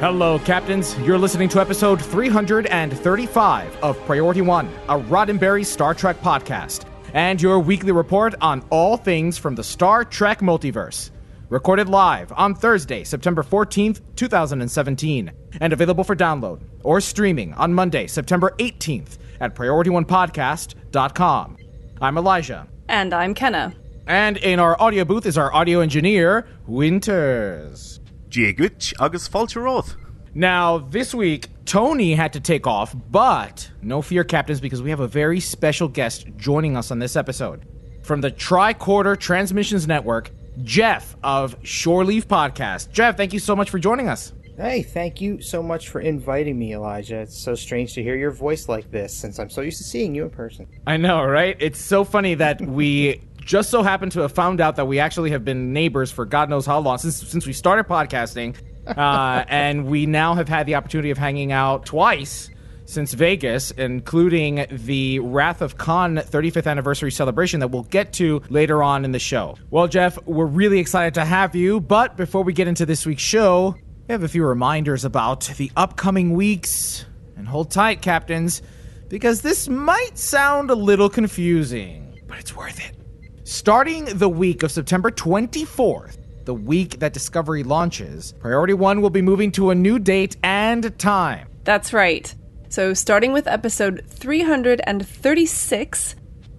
Hello, Captains. You're listening to episode 335 of Priority One, a Roddenberry Star Trek podcast, and your weekly report on all things from the Star Trek multiverse. Recorded live on Thursday, September 14th, 2017, and available for download or streaming on Monday, September 18th at PriorityOnePodcast.com. I'm Elijah. And I'm Kenna. And in our audio booth is our audio engineer, Winters. Jagut agus Falteroth. Now, this week, Tony had to take off, but no fear, captains, because we have a very special guest joining us on this episode. From the Tricorder Transmissions Network, Jeff of Shore Leave Podcast. Jeff, thank you so much for joining us. Hey, thank you so much for inviting me, Elijah. It's so strange to hear your voice like this since I'm so used to seeing you in person. I know, right? It's so funny that we just so happen to have found out that we actually have been neighbors for God knows how long since since we started podcasting, uh, and we now have had the opportunity of hanging out twice since Vegas, including the Wrath of Khan 35th anniversary celebration that we'll get to later on in the show. Well, Jeff, we're really excited to have you, but before we get into this week's show, we have a few reminders about the upcoming weeks. And hold tight, captains, because this might sound a little confusing, but it's worth it. Starting the week of September 24th, the week that Discovery launches, Priority One will be moving to a new date and time. That's right. So, starting with episode 336,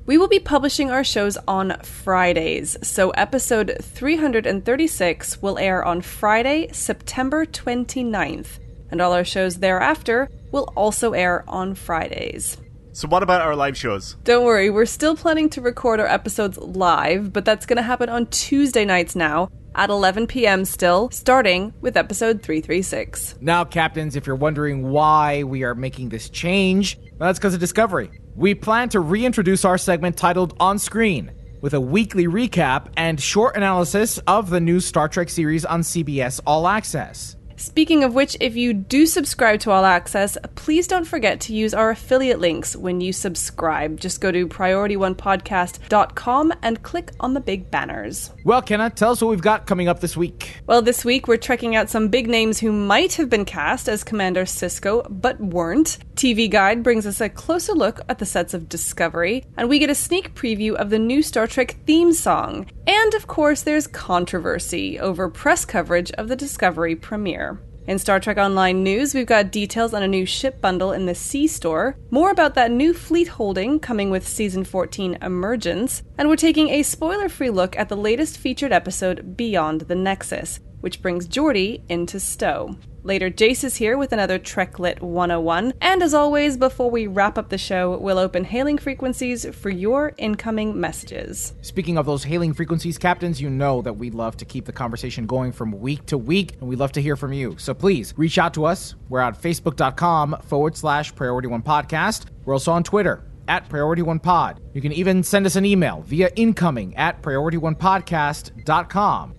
we will be publishing our shows on Fridays. So, episode 336 will air on Friday, September 29th, and all our shows thereafter will also air on Fridays. So what about our live shows? Don't worry, we're still planning to record our episodes live, but that's going to happen on Tuesday nights now at 11 p.m. still, starting with episode 336. Now, captains, if you're wondering why we are making this change, well, that's because of Discovery. We plan to reintroduce our segment titled On Screen with a weekly recap and short analysis of the new Star Trek series on CBS All Access. Speaking of which, if you do subscribe to All Access, please don't forget to use our affiliate links when you subscribe. Just go to PriorityOnePodcast.com and click on the big banners. Well, Kenna, tell us what we've got coming up this week. Well, this week we're checking out some big names who might have been cast as Commander Sisko, but weren't. TV Guide brings us a closer look at the sets of Discovery, and we get a sneak preview of the new Star Trek theme song. And of course, there's controversy over press coverage of the Discovery premiere. In Star Trek Online news, we've got details on a new ship bundle in the C store, more about that new fleet holding coming with Season 14 Emergence, and we're taking a spoiler free look at the latest featured episode, Beyond the Nexus, which brings Geordi into Stowe. Later, Jace is here with another Treklit 101. And as always, before we wrap up the show, we'll open hailing frequencies for your incoming messages. Speaking of those hailing frequencies, captains, you know that we love to keep the conversation going from week to week, and we love to hear from you. So please reach out to us. We're at facebook.com forward slash priority one podcast. We're also on Twitter at Priority One Pod. You can even send us an email via incoming at PriorityOnePodcast.com.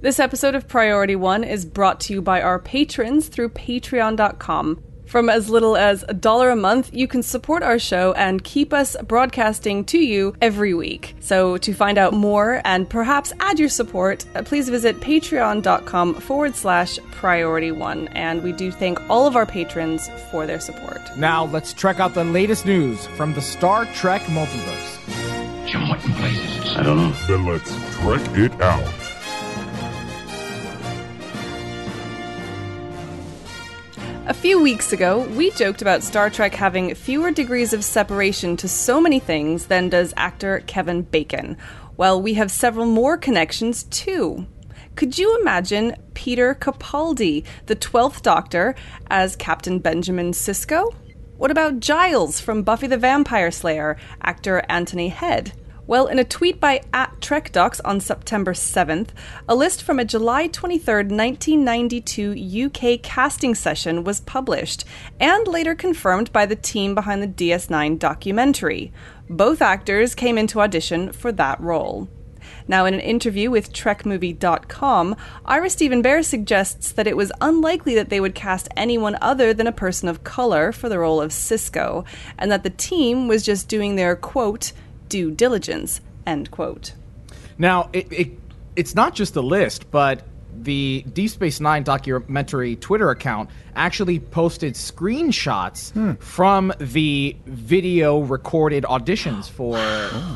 This episode of Priority One is brought to you by our patrons through patreon.com. From as little as a dollar a month, you can support our show and keep us broadcasting to you every week. So, to find out more and perhaps add your support, uh, please visit patreon.com forward slash priority one. And we do thank all of our patrons for their support. Now, let's check out the latest news from the Star Trek multiverse. Jim, what in blazes is this? I don't know. Then let's trek it out. A few weeks ago, we joked about Star Trek having fewer degrees of separation to so many things than does actor Kevin Bacon. Well, we have several more connections too. Could you imagine Peter Capaldi, the 12th Doctor, as Captain Benjamin Sisko? What about Giles from Buffy the Vampire Slayer, actor Anthony Head? Well, in a tweet by at TrekDocs on September 7th, a list from a July 23rd, 1992 UK casting session was published and later confirmed by the team behind the DS9 documentary. Both actors came into audition for that role. Now, in an interview with TrekMovie.com, Ira Steven Behr suggests that it was unlikely that they would cast anyone other than a person of color for the role of Sisko, and that the team was just doing their quote, due diligence, end quote. Now, it, it it's not just a list, but the Deep Space Nine documentary Twitter account actually posted screenshots hmm. from the video recorded auditions for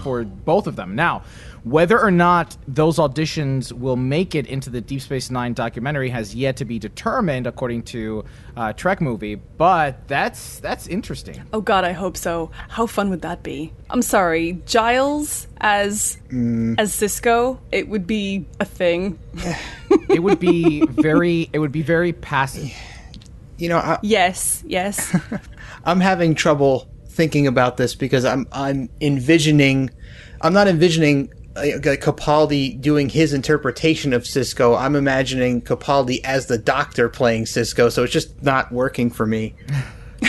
for both of them. Now, whether or not those auditions will make it into the Deep Space Nine documentary has yet to be determined, according to uh, Trek movie. But that's that's interesting. Oh god, I hope so. How fun would that be? I'm sorry, Giles as as Sisko, it would be a thing. It would be very it would be very passive. You know, I, Yes, yes. I'm having trouble thinking about this because I'm I'm envisioning, I'm not envisioning Uh, uh, Capaldi doing his interpretation of Sisko. I'm imagining Capaldi as the Doctor playing Sisko, so it's just not working for me.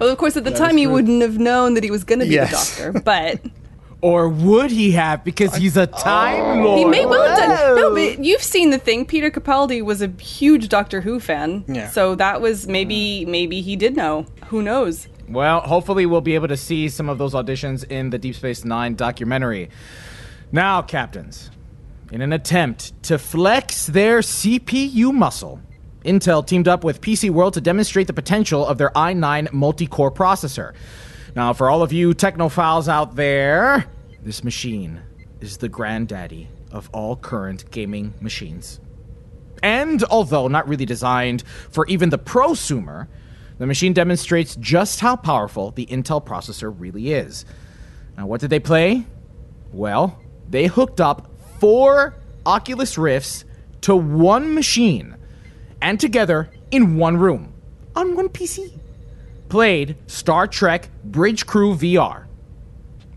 well, of course, at the time, you wouldn't have known that he was going to be Yes. the doctor, but Or would he have? Because he's a time oh. lord. he may well have done. No, but you've seen the thing. Peter Capaldi was a huge Doctor Who fan, Yeah. so that was maybe maybe he did know. Who knows? Well, hopefully we'll be able to see some of those auditions in the Deep Space Nine documentary. Now, captains, in an attempt to flex their CPU muscle, Intel teamed up with PC World to demonstrate the potential of their i9 multi-core processor. Now, for all of you technophiles out there, this machine is the granddaddy of all current gaming machines. And although not really designed for even the prosumer, the machine demonstrates just how powerful the Intel processor really is. Now, what did they play? Well, they hooked up four Oculus Rifts to one machine and together in one room on one PC. Played Star Trek Bridge Crew VR.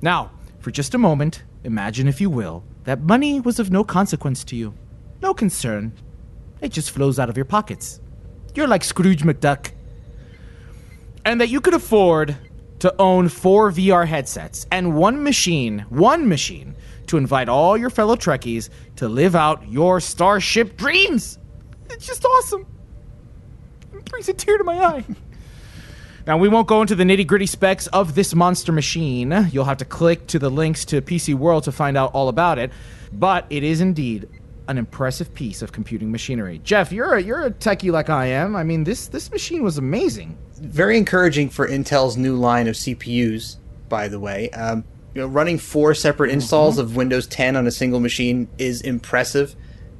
Now, for just a moment, imagine, if you will, that money was of no consequence to you. No concern. It just flows out of your pockets. You're like Scrooge McDuck. And that you could afford to own four VR headsets and one machine, one machine, to invite all your fellow Trekkies to live out your Starship dreams. It's just awesome. It brings a tear to my eye. Now, we won't go into the nitty gritty specs of this monster machine. You'll have to click to the links to PC World to find out all about it. But it is indeed an impressive piece of computing machinery. Jeff, you're a, you're a techie like I am. I mean, this, this machine was amazing. Very encouraging for Intel's new line of CPUs, by the way. Um, you know, running four separate installs of Windows 10 on a single machine is impressive,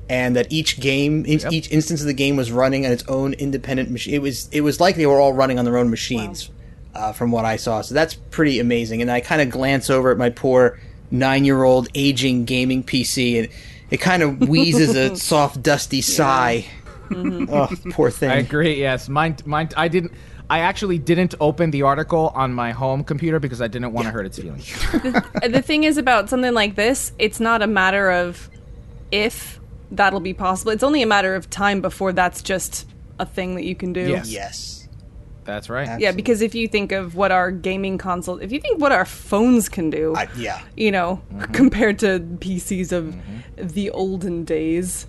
and that each game, each, each instance of the game was running on its own independent machine. It was it was like they were all running on their own machines, uh, from what I saw. So that's pretty amazing. And I kind of glance over at my poor nine-year-old aging gaming PC, and it kind of wheezes a soft, dusty sigh. Oh, poor thing. I agree. Yes, mine. Mine. I didn't. I actually didn't open the article on my home computer because I didn't want to hurt its feelings. Uh, the thing is about something like this, it's not a matter of if that'll be possible. It's only a matter of time before that's just a thing that you can do. Yes. Yes. That's right. Yeah, because if you think of what our gaming console, if you think what our phones can do, I, yeah. you know, mm-hmm. compared to PCs of mm-hmm. the olden days,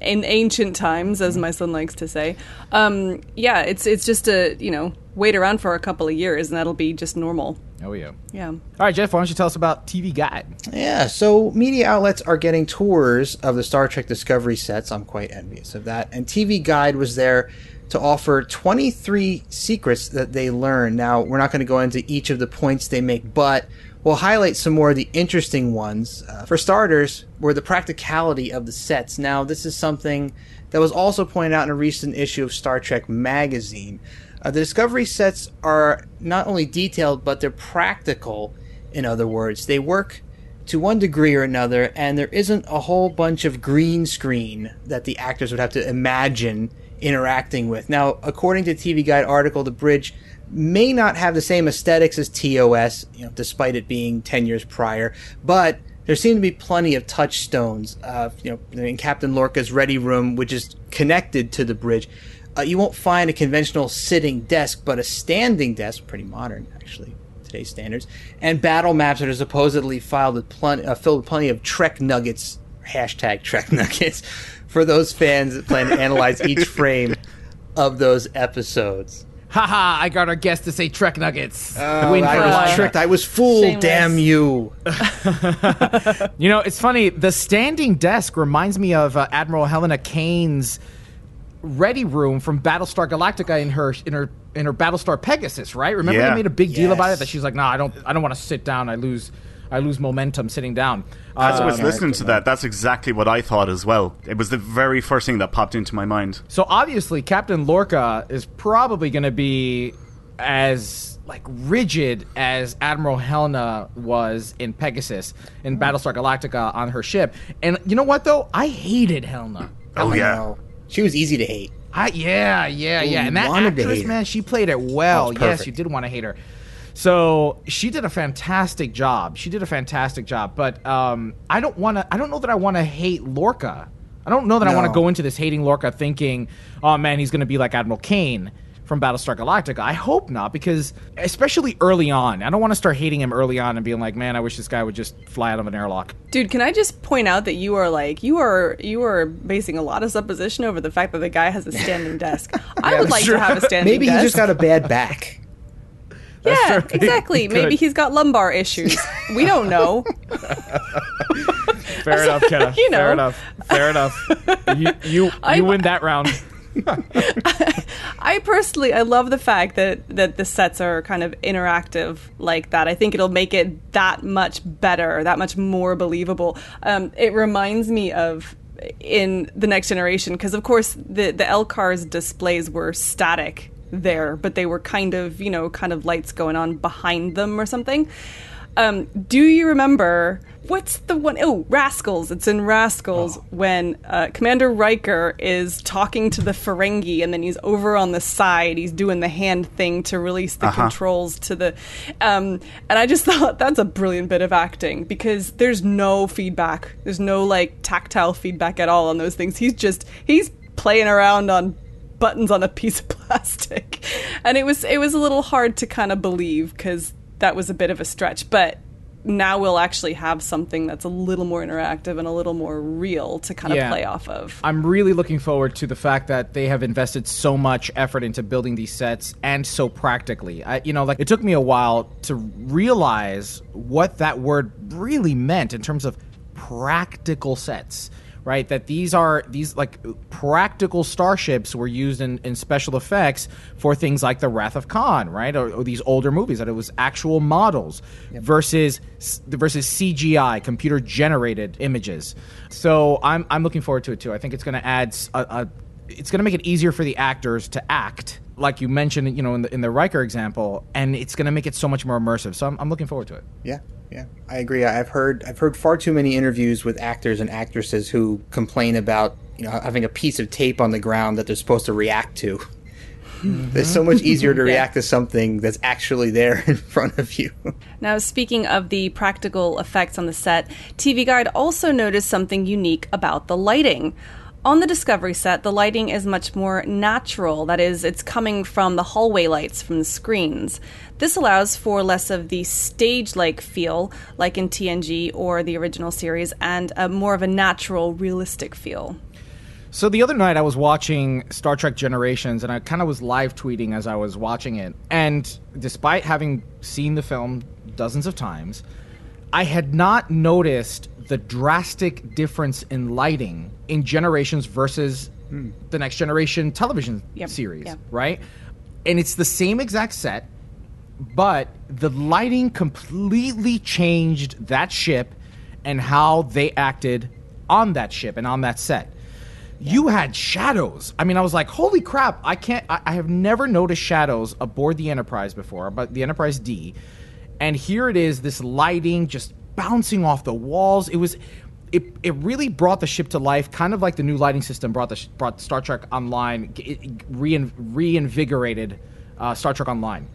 in ancient times, as mm-hmm. my son likes to say, um, yeah, it's it's just a you know wait around for a couple of years and that'll be just normal. Oh yeah. Yeah. All right, Jeff. Why don't you tell us about TV Guide? Yeah, so media outlets are getting tours of the Star Trek Discovery sets. I'm quite envious of that. And TV Guide was there to offer 23 secrets that they learned. Now, we're not going to go into each of the points they make, but we'll highlight some more of the interesting ones. Uh, for starters, were the practicality of the sets. Now, this is something that was also pointed out in a recent issue of Star Trek magazine. Uh, the Discovery sets are not only detailed, but they're practical. In other words, they work to one degree or another, and there isn't a whole bunch of green screen that the actors would have to imagine interacting with. Now, according to TV Guide article, the bridge may not have the same aesthetics as TOS, you know, despite it being 10 years prior, but there seem to be plenty of touchstones. You know, in Captain Lorca's ready room, which is connected to the bridge, uh, you won't find a conventional sitting desk, but a standing desk, pretty modern actually, today's standards, and battle maps that are supposedly filed with uh, filled with plenty of Trek nuggets, hashtag Trek nuggets, for those fans that plan to analyze each frame of those episodes. Haha, I got our guest to say Trek Nuggets. Oh, Waiting I for was line. tricked. I was fooled. Shameless. Damn you! You know, it's funny. The standing desk reminds me of uh, Admiral Helena Cain's ready room from Battlestar Galactica in her in her in her Battlestar Pegasus, right? Remember Yeah. they made a big deal about it that she's like, "No, I don't I don't want to sit down. I lose I lose momentum sitting down." As I was Um, listening to that, that's exactly what I thought as well. It was the very first thing that popped into my mind. So obviously, Captain Lorca is probably going to be as like rigid as Admiral Helena was in Pegasus in Battlestar Galactica on her ship. And you know what though? I hated Helena. Oh I yeah, know. She was easy to hate. I yeah, yeah, yeah. And that actress, man, she played it well. Yes, you did want to hate her. So she did a fantastic job. She did a fantastic job. But um, I don't want to. I don't know that I want to hate Lorca. I don't know that I want to go into this hating Lorca thinking, oh man, he's going to be like Admiral Cain from Battlestar Galactica. I hope not, because especially early on, I don't want to start hating him early on and being like, man, I wish this guy would just fly out of an airlock. Dude, can I just point out that you are like you are you are basing a lot of supposition over the fact that the guy has a standing desk. I would like to have a standing desk. Maybe desk. he just got a bad back. yeah, true. exactly. Good. Maybe he's got lumbar issues. We don't know. Fair enough, Kenna. You know. Fair enough. Fair enough. You you, you I'm- win that round. I personally, I love the fact that that the sets are kind of interactive like that. I think it'll make it that much better, that much more believable. Um, it reminds me of in the next generation because, of course, the the LCARS displays were static there, but they were kind of you know kind of lights going on behind them or something. Um, do you remember what's the one oh Rascals? It's in Rascals when uh, Commander Riker is talking to the Ferengi, and then he's over on the side. He's doing the hand thing to release the controls to the. Um, and I just thought that's a brilliant bit of acting because there's no feedback. There's no like tactile feedback at all on those things. He's just he's playing around on buttons on a piece of plastic and it was it was a little hard to kind of believe because that was a bit of a stretch but now we'll actually have something that's a little more interactive and a little more real to kind of Yeah. play off of I'm really looking forward to the fact that they have invested so much effort into building these sets and so practically. I, you know, like it took me a while to realize what that word really meant in terms of practical sets. Right, that these are these like practical starships were used in, in special effects for things like the Wrath of Khan, right, or, or these older movies. That it was actual models versus versus CGI, computer generated images. So I'm I'm looking forward to it too. I think it's going to add a, a it's going to make it easier for the actors to act, like you mentioned, you know, in the in the Riker example, and it's going to make it so much more immersive. So I'm, I'm looking forward to it. Yeah, yeah, I agree. I've heard I've heard far too many interviews with actors and actresses who complain about you know having a piece of tape on the ground that they're supposed to react to. Mm-hmm. It's so much easier to react to something that's actually there in front of you. Now, speaking of the practical effects on the set, TV Guide also noticed something unique about the lighting. On the Discovery set, the lighting is much more natural. That is, it's coming from the hallway lights from the screens. This allows for less of the stage like feel, like in TNG or the original series, and a more of a natural, realistic feel. So the other night I was watching Star Trek Generations and I kind of was live tweeting as I was watching it. And despite having seen the film dozens of times, I had not noticed the drastic difference in lighting in Generations versus hmm. the Next Generation television Yep, series, yeah. right? And it's the same exact set, but the lighting completely changed that ship and how they acted on that ship and on that set. You had shadows. I mean, I was like, "Holy crap! I can't. I, I have never noticed shadows aboard the Enterprise before, but the Enterprise D, and here it is. This lighting just bouncing off the walls. It was, it, it really brought the ship to life, kind of like the new lighting system brought the sh- brought Star Trek Online. It, it rein, reinvigorated uh, Star Trek Online.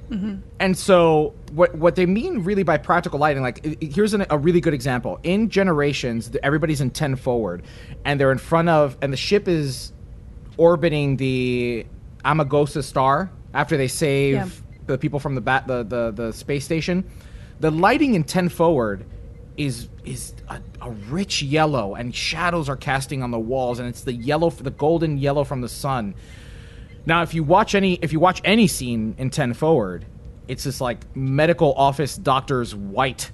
And so, what what they mean really by practical lighting, like i- i- here's an, a really good example. In Generations, everybody's in ten forward, and they're in front of, and the ship is orbiting the Amargosa star after they save Yeah. The people from the, bat, the the the space station. The lighting in ten forward is is a, a rich yellow, and shadows are casting on the walls, and it's the yellow, the golden yellow from the sun. Now, if you watch any if you watch any scene in Ten Forward, it's this like medical office doctor's white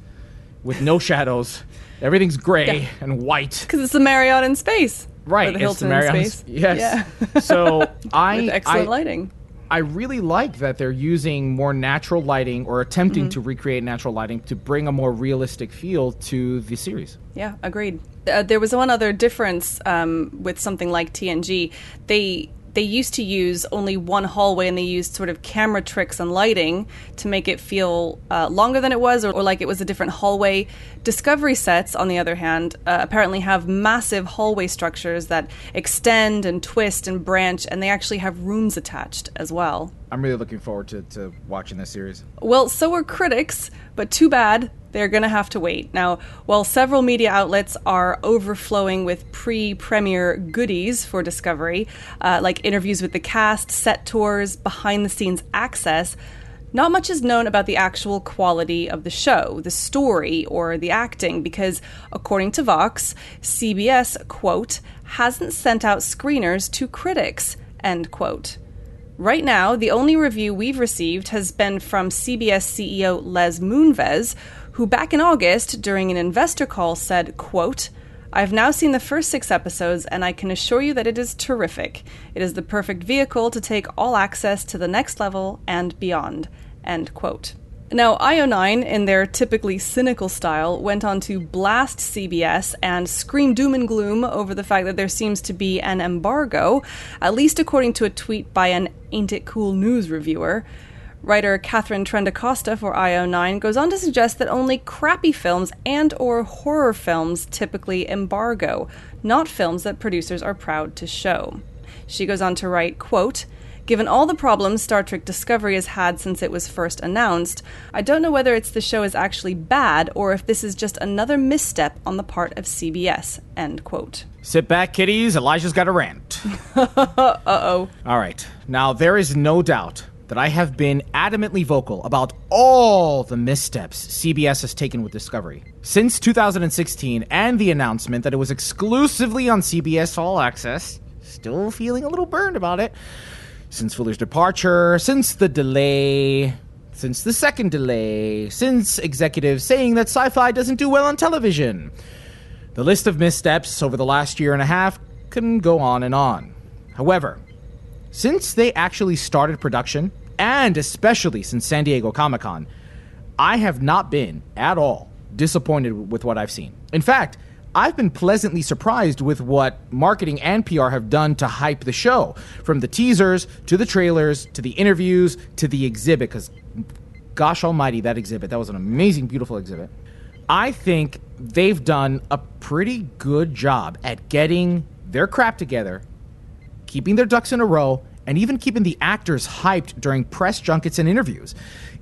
with no shadows. Everything's gray Yeah. and white. Because it's the Marriott in space. Right, the it's the Hilton in space. Yes. Yeah. So I With excellent I, lighting. I really like that they're using more natural lighting or attempting Mm-hmm. to recreate natural lighting to bring a more realistic feel to the series. Yeah, agreed. Uh, there was one other difference um, with something like TNG. They they used to use only one hallway, and they used sort of camera tricks and lighting to make it feel uh, longer than it was, or, or like it was a different hallway. Discovery sets, on the other hand, uh, apparently have massive hallway structures that extend and twist and branch, and they actually have rooms attached as well. I'm really looking forward to, to watching this series. Well, so are critics, but too bad. They're going to have to wait. Now, while several media outlets are overflowing with pre premiere goodies for Discovery, uh, like interviews with the cast, set tours, behind the scenes access, not much is known about the actual quality of the show, the story, or the acting, because according to Vox, CBS, quote, hasn't sent out screeners to critics, end quote. Right now, the only review we've received has been from CBS CEO Les Moonves, who back in August, during an investor call, said, quote, I've now seen the first six episodes, and I can assure you that it is terrific. It is the perfect vehicle to take all access to the next level and beyond. End quote. Now, IO9, in their typically cynical style, went on to blast CBS and scream doom and gloom over the fact that there seems to be an embargo, at least according to a tweet by an Ain't It Cool News reviewer. Writer Katharine Trendacosta for IO9 goes on to suggest that only crappy films and or horror films typically embargo, not films that producers are proud to show. She goes on to write, quote, Given all the problems Star Trek Discovery has had since it was first announced, I don't know whether it's the show is actually bad or if this is just another misstep on the part of CBS. End quote. Sit back, kiddies. Elijah's got a rant. Uh oh. All right. Now, there is no doubt that I have been adamantly vocal about all the missteps CBS has taken with Discovery. Since 2016 and the announcement that it was exclusively on CBS All Access, still feeling a little burned about it. Since Fuller's departure, since the delay, since the second delay, since executives saying that sci fi doesn't do well on television. The list of missteps over the last year and a half can go on and on. However, since they actually started production, and especially since San Diego Comic Con, I have not been at all disappointed with what I've seen. In fact, I've been pleasantly surprised with what marketing and PR have done to hype the show, from the teasers to the trailers to the interviews to the exhibit, because gosh almighty, that exhibit, that was an amazing, beautiful exhibit. I think they've done a pretty good job at getting their crap together keeping their ducks in a row, and even keeping the actors hyped during press junkets and interviews.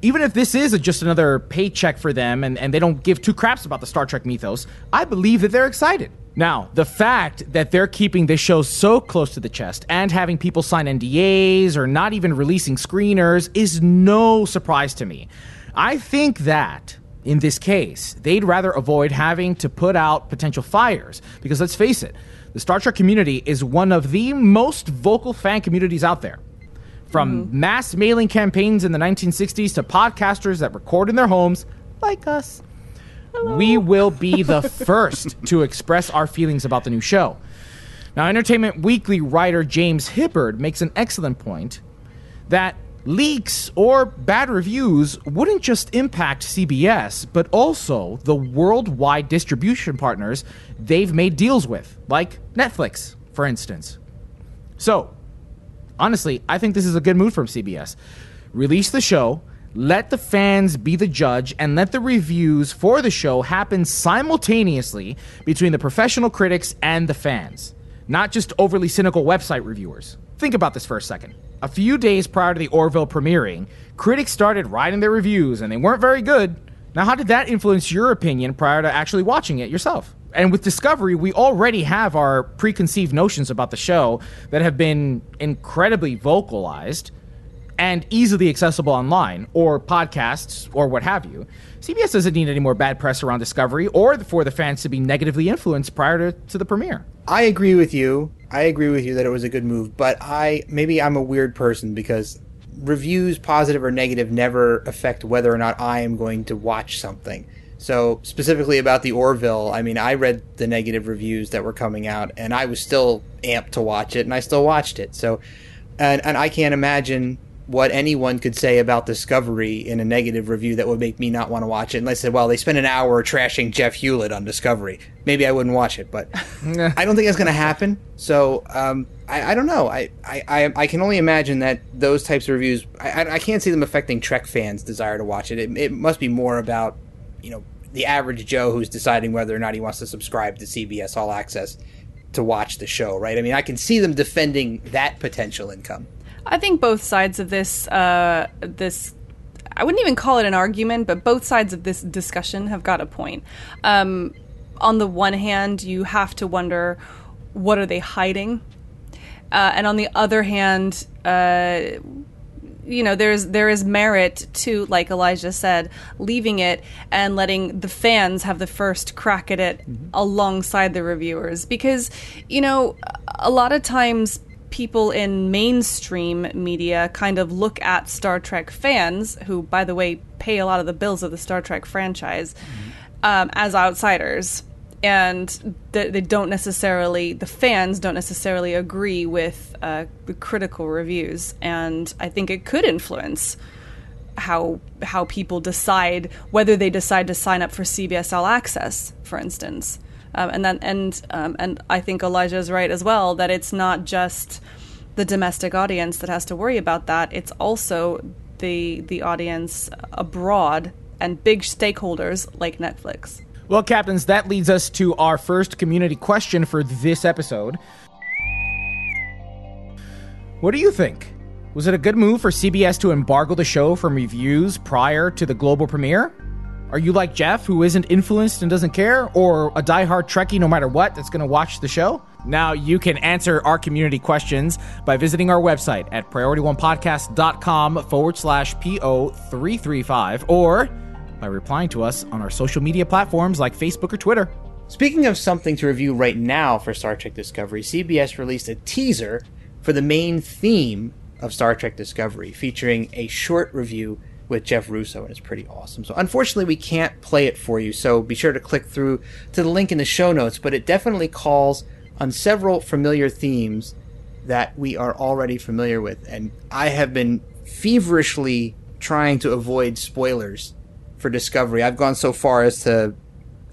Even if this is a, just another paycheck for them and, and they don't give two craps about the Star Trek mythos, I believe that they're excited. Now, the fact that they're keeping this show so close to the chest and having people sign NDAs or not even releasing screeners is no surprise to me. I think that in this case, they'd rather avoid having to put out potential fires because let's face it, the Star Trek community is one of the most vocal fan communities out there. From mm-hmm. mass mailing campaigns in the 1960s to podcasters that record in their homes, like us, we will be the first to express our feelings about the new show. Now, Entertainment Weekly writer James Hibbard makes an excellent point that leaks or bad reviews wouldn't just impact CBS, but also the worldwide distribution partners they've made deals with, like Netflix, for instance. So, honestly, I think this is a good move from CBS. Release the show, let the fans be the judge, and let the reviews for the show happen simultaneously between the professional critics and the fans, not just overly cynical website reviewers. Think about this for a second. A few days prior to the Orville premiering, critics started writing their reviews and they weren't very good. Now, how did that influence your opinion prior to actually watching it yourself? And with Discovery, we already have our preconceived notions about the show that have been incredibly vocalized and easily accessible online or podcasts or what have you. CBS doesn't need any more bad press around Discovery or for the fans to be negatively influenced prior to, to the premiere. I agree with you. I agree with you that it was a good move, but I maybe I'm a weird person because reviews, positive or negative, never affect whether or not I am going to watch something. So specifically about the Orville, I mean, I read the negative reviews that were coming out, and I was still amped to watch it, and I still watched it. So, and and I can't imagine what anyone could say about Discovery in a negative review that would make me not want to watch it. And I said, well, they spent an hour trashing Jeff Hewlett on Discovery. Maybe I wouldn't watch it, but I don't think that's going to happen. So um, I, I, don't know. I, I, I can only imagine that those types of reviews, I, I can't see them affecting Trek fans' desire to watch it. it. It must be more about, you know, the average Joe who's deciding whether or not he wants to subscribe to CBS All Access to watch the show, right? I mean, I can see them defending that potential income. I think both sides of this uh, this I wouldn't even call it an argument, but both sides of this discussion have got a point. Um, on the one hand, you have to wonder what are they hiding, uh, and on the other hand, uh, you know there's there is merit to like Elijah said, leaving it and letting the fans have the first crack at it mm-hmm. alongside the reviewers because you know a lot of times people in mainstream media kind of look at Star Trek fans, who, by the way, pay a lot of the bills of the Star Trek franchise, mm-hmm. um, as outsiders. And they, don't necessarily, the fans don't necessarily agree with uh, the critical reviews. And I think it could influence how how people decide whether they decide to sign up for CBS All Access, for instance. Um, and then and um, and I think Elijah is right as well that it's not just the domestic audience that has to worry about that. It's also the the audience abroad and big stakeholders like Netflix. Well, captains, that leads us to our first community question for this episode. What do you think? Was it a good move for CBS to embargo the show from reviews prior to the global premiere? Are you like Jeff, who isn't influenced and doesn't care, or a diehard Trekkie no matter what that's going to watch the show? Now you can answer our community questions by visiting our website at priorityonepodcast.com forward slash PO335 or by replying to us on our social media platforms like Facebook or Twitter. Speaking of something to review right now for Star Trek Discovery, CBS released a teaser for the main theme of Star Trek Discovery, featuring a short review with Jeff Russo, and it's pretty awesome. So, unfortunately, we can't play it for you, so be sure to click through to the link in the show notes. But it definitely calls on several familiar themes that we are already familiar with, and I have been feverishly trying to avoid spoilers for Discovery. I've gone so far as to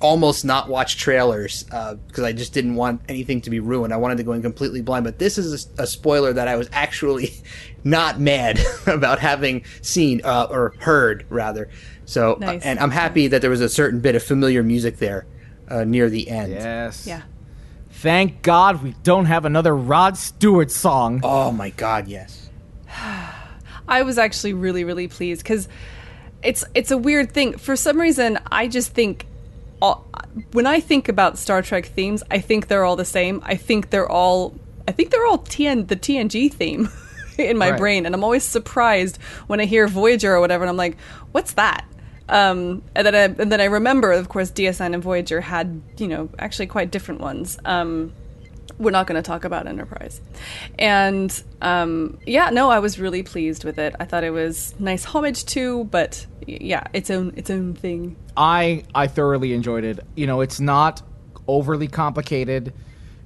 almost not watch trailers because uh, I just didn't want anything to be ruined. I wanted to go in completely blind. But this is a, a spoiler that I was actually not mad about having seen uh, or heard rather. So, uh, nice. uh, and I'm happy that there was a certain bit of familiar music there uh, near the end. Yes. Yeah. Thank God we don't have another Rod Stewart song. Oh my God, yes. I was actually really, really pleased because it's it's a weird thing. For some reason, I just think all, when I think about Star Trek themes, I think they're all the same. I think they're all I think they're all TN the TNG theme in my right. brain, and I'm always surprised when I hear Voyager or whatever, and I'm like, "What's that?" Um, and then I, and then I remember, of course, DS9 and Voyager had you know actually quite different ones. Um, we're not going to talk about Enterprise. And um, yeah, no, I was really pleased with it. I thought it was nice homage to, but yeah, its own its own thing. I I thoroughly enjoyed it. You know, it's not overly complicated.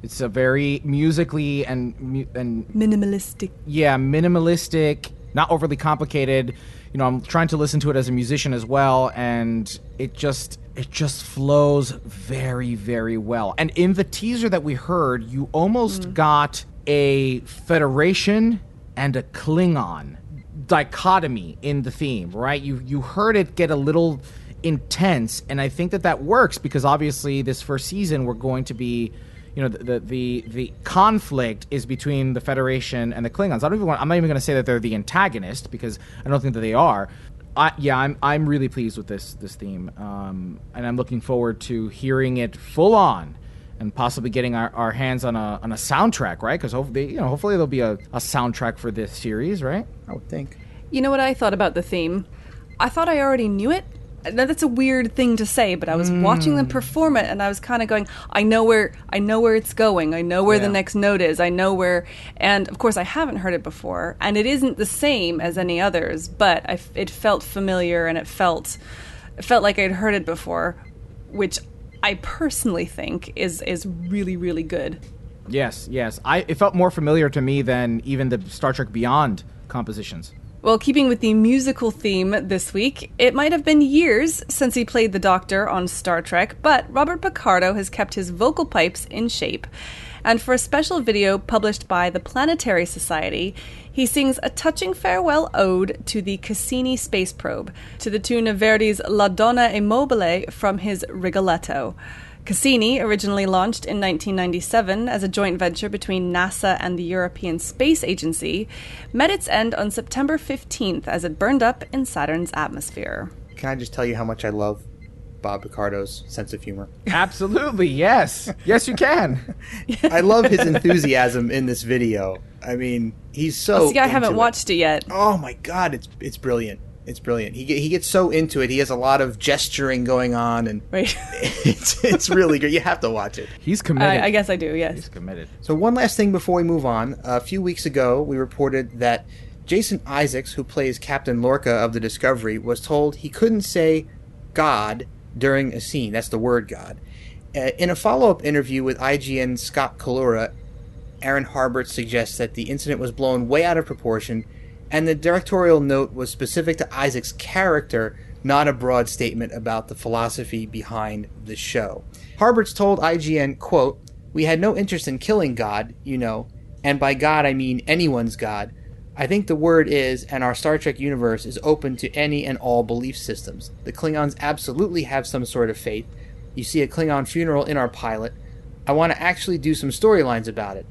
It's a very musically and and minimalistic. Yeah, minimalistic, not overly complicated. You know, I'm trying to listen to it as a musician as well, and it just it just flows very, very well. And in the teaser that we heard, you almost mm. got a Federation and a Klingon dichotomy in the theme, right? You you heard it get a little intense, and I think that that works because obviously this first season we're going to be, you know the, the the the conflict is between the Federation and the Klingons. I don't even want. I'm not even going to say that they're the antagonist because I don't think that they are. I, yeah, I'm I'm really pleased with this this theme, um, and I'm looking forward to hearing it full on, and possibly getting our, our hands on a on a soundtrack, right? Because hopefully, you know, hopefully there'll be a, a soundtrack for this series, right? I would think. You know what I thought about the theme? I thought I already knew it. Now, That's a weird thing to say, but I was watching them mm. perform it, and I was kind of going, "I know where, I know where it's going. I know where the next note is. I know where." And of course, I haven't heard it before, and it isn't the same as any others, but I it felt familiar, and it felt, it felt like I'd heard it before, which I personally think is is really really good. Yes, yes. I it felt more familiar to me than even the Star Trek Beyond compositions. Well, keeping with the musical theme this week, it might have been years since he played the Doctor on Star Trek, but Robert Picardo has kept his vocal pipes in shape. And for a special video published by the Planetary Society, he sings a touching farewell ode to the Cassini space probe, to the tune of Verdi's La Donna e Mobile from his Rigoletto. Cassini, originally launched in 1997 as a joint venture between NASA and the European Space Agency, met its end on September 15th as it burned up in Saturn's atmosphere. Can I just tell you how much I love Bob Picardo's sense of humor? Absolutely, yes, yes, you can. I love his enthusiasm in this video. I mean, he's so. See, I haven't it. watched it yet. Oh my god, it's it's brilliant. It's brilliant. He he gets so into it. He has a lot of gesturing going on, and Right. it's it's really good. You have to watch it. He's committed. I, I guess I do, yes. he's committed. So one last thing before we move on. A few weeks ago, we reported that Jason Isaacs, who plays Captain Lorca of the Discovery, was told he couldn't say God during a scene. That's the word God. Uh, in a follow-up interview with IGN Scott Collura, Aaron Harbert suggests that the incident was blown way out of proportion, and the directorial note was specific to Isaacs' character, not a broad statement about the philosophy behind the show. Harberts told IGN, quote, We had no interest in killing God, you know, and by God I mean anyone's God. I think the word is, and our Star Trek universe is open to any and all belief systems. The Klingons absolutely have some sort of faith. You see a Klingon funeral in our pilot. I want to actually do some storylines about it.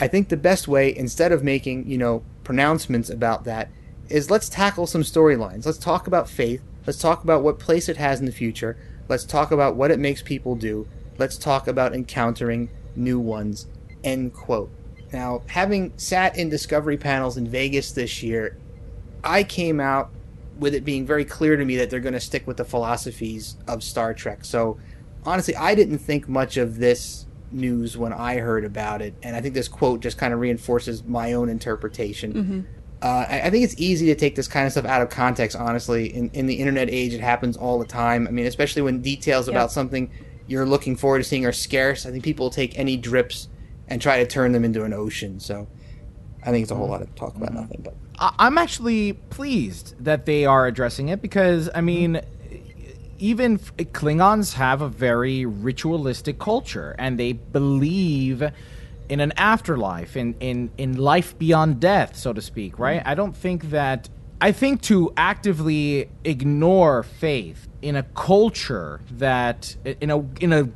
I think the best way, instead of making, you know, pronouncements about that, is let's tackle some storylines. Let's talk about faith. Let's talk about what place it has in the future. Let's talk about what it makes people do. Let's talk about encountering new ones. End quote. Now, having sat in discovery panels in Vegas this year, I came out with it being very clear to me that they're going to stick with the philosophies of Star Trek. So, honestly, I didn't think much of this news when I heard about it, and I think this quote just kind of reinforces my own interpretation. Mm-hmm. Uh, I, I think it's easy to take this kind of stuff out of context. Honestly, in in the internet age, it happens all the time. I mean, especially when details about something you're looking forward to seeing are scarce. I think people take any drips and try to turn them into an ocean. So, I think it's a whole mm-hmm. lot of talk about mm-hmm. nothing. But I- I'm actually pleased that they are addressing it because I mean, even Klingons have a very ritualistic culture, and they believe in an afterlife, in in in life beyond death, so to speak. Right? Mm. I don't think that. I think to actively ignore faith in a culture that in a in a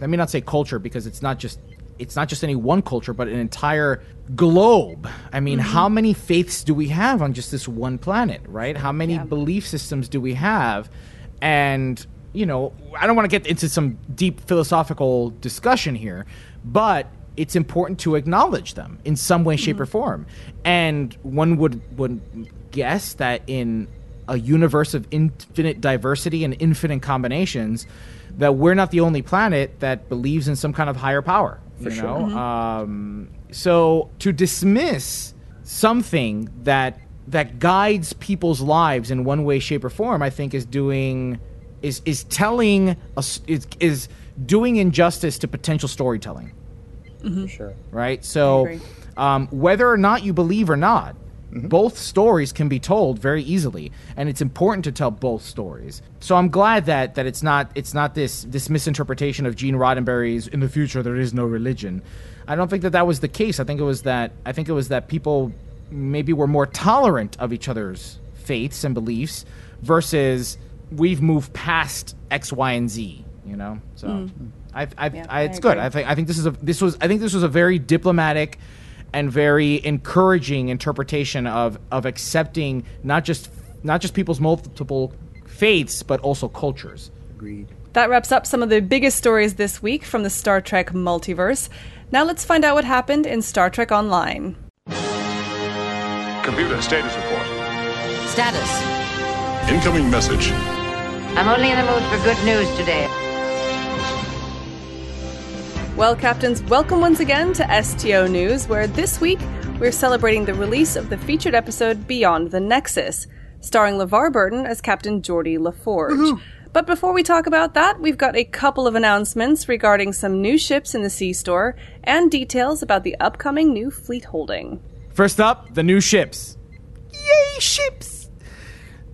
let me not say culture because it's not just it's not just any one culture but an entire globe i mean mm-hmm. how many faiths do we have on just this one planet right how many belief systems do we have and you know i don't want to get into some deep philosophical discussion here but it's important to acknowledge them in some way shape or form and one would would guess that in a universe of infinite diversity and infinite combinations that we're not the only planet that believes in some kind of higher power. you know? Um, so to dismiss something that that guides people's lives in one way, shape, or form, I think is doing is is telling us is is doing injustice to potential storytelling sure. right? So, um, whether or not you believe or not, both stories can be told very easily, and it's important to tell both stories. So I'm glad that that it's not it's not this this misinterpretation of Gene Roddenberry's "in the future there is no religion." I don't think that that was the case. I think it was that I think it was that people maybe we're more tolerant of each other's faiths and beliefs versus we've moved past X, Y, and Z. You know, so. I I, I, Yeah, I, it's I good. I think I think this is a this was I think this was a very diplomatic and very encouraging interpretation of of accepting not just not just people's multiple faiths but also cultures. Agreed. That wraps up some of the biggest stories this week from the Star Trek multiverse. Now let's find out what happened in Star Trek Online. Computer status report. Status. Incoming message. I'm only in the mood for good news today. Well, Captains, welcome once again to STO News, where this week we're celebrating the release of the featured episode Beyond the Nexus, starring LeVar Burton as Captain Geordi LaForge. But before we talk about that, we've got a couple of announcements regarding some new ships in the C-Store and details about the upcoming new fleet holding. First up, the new ships. Yay, ships!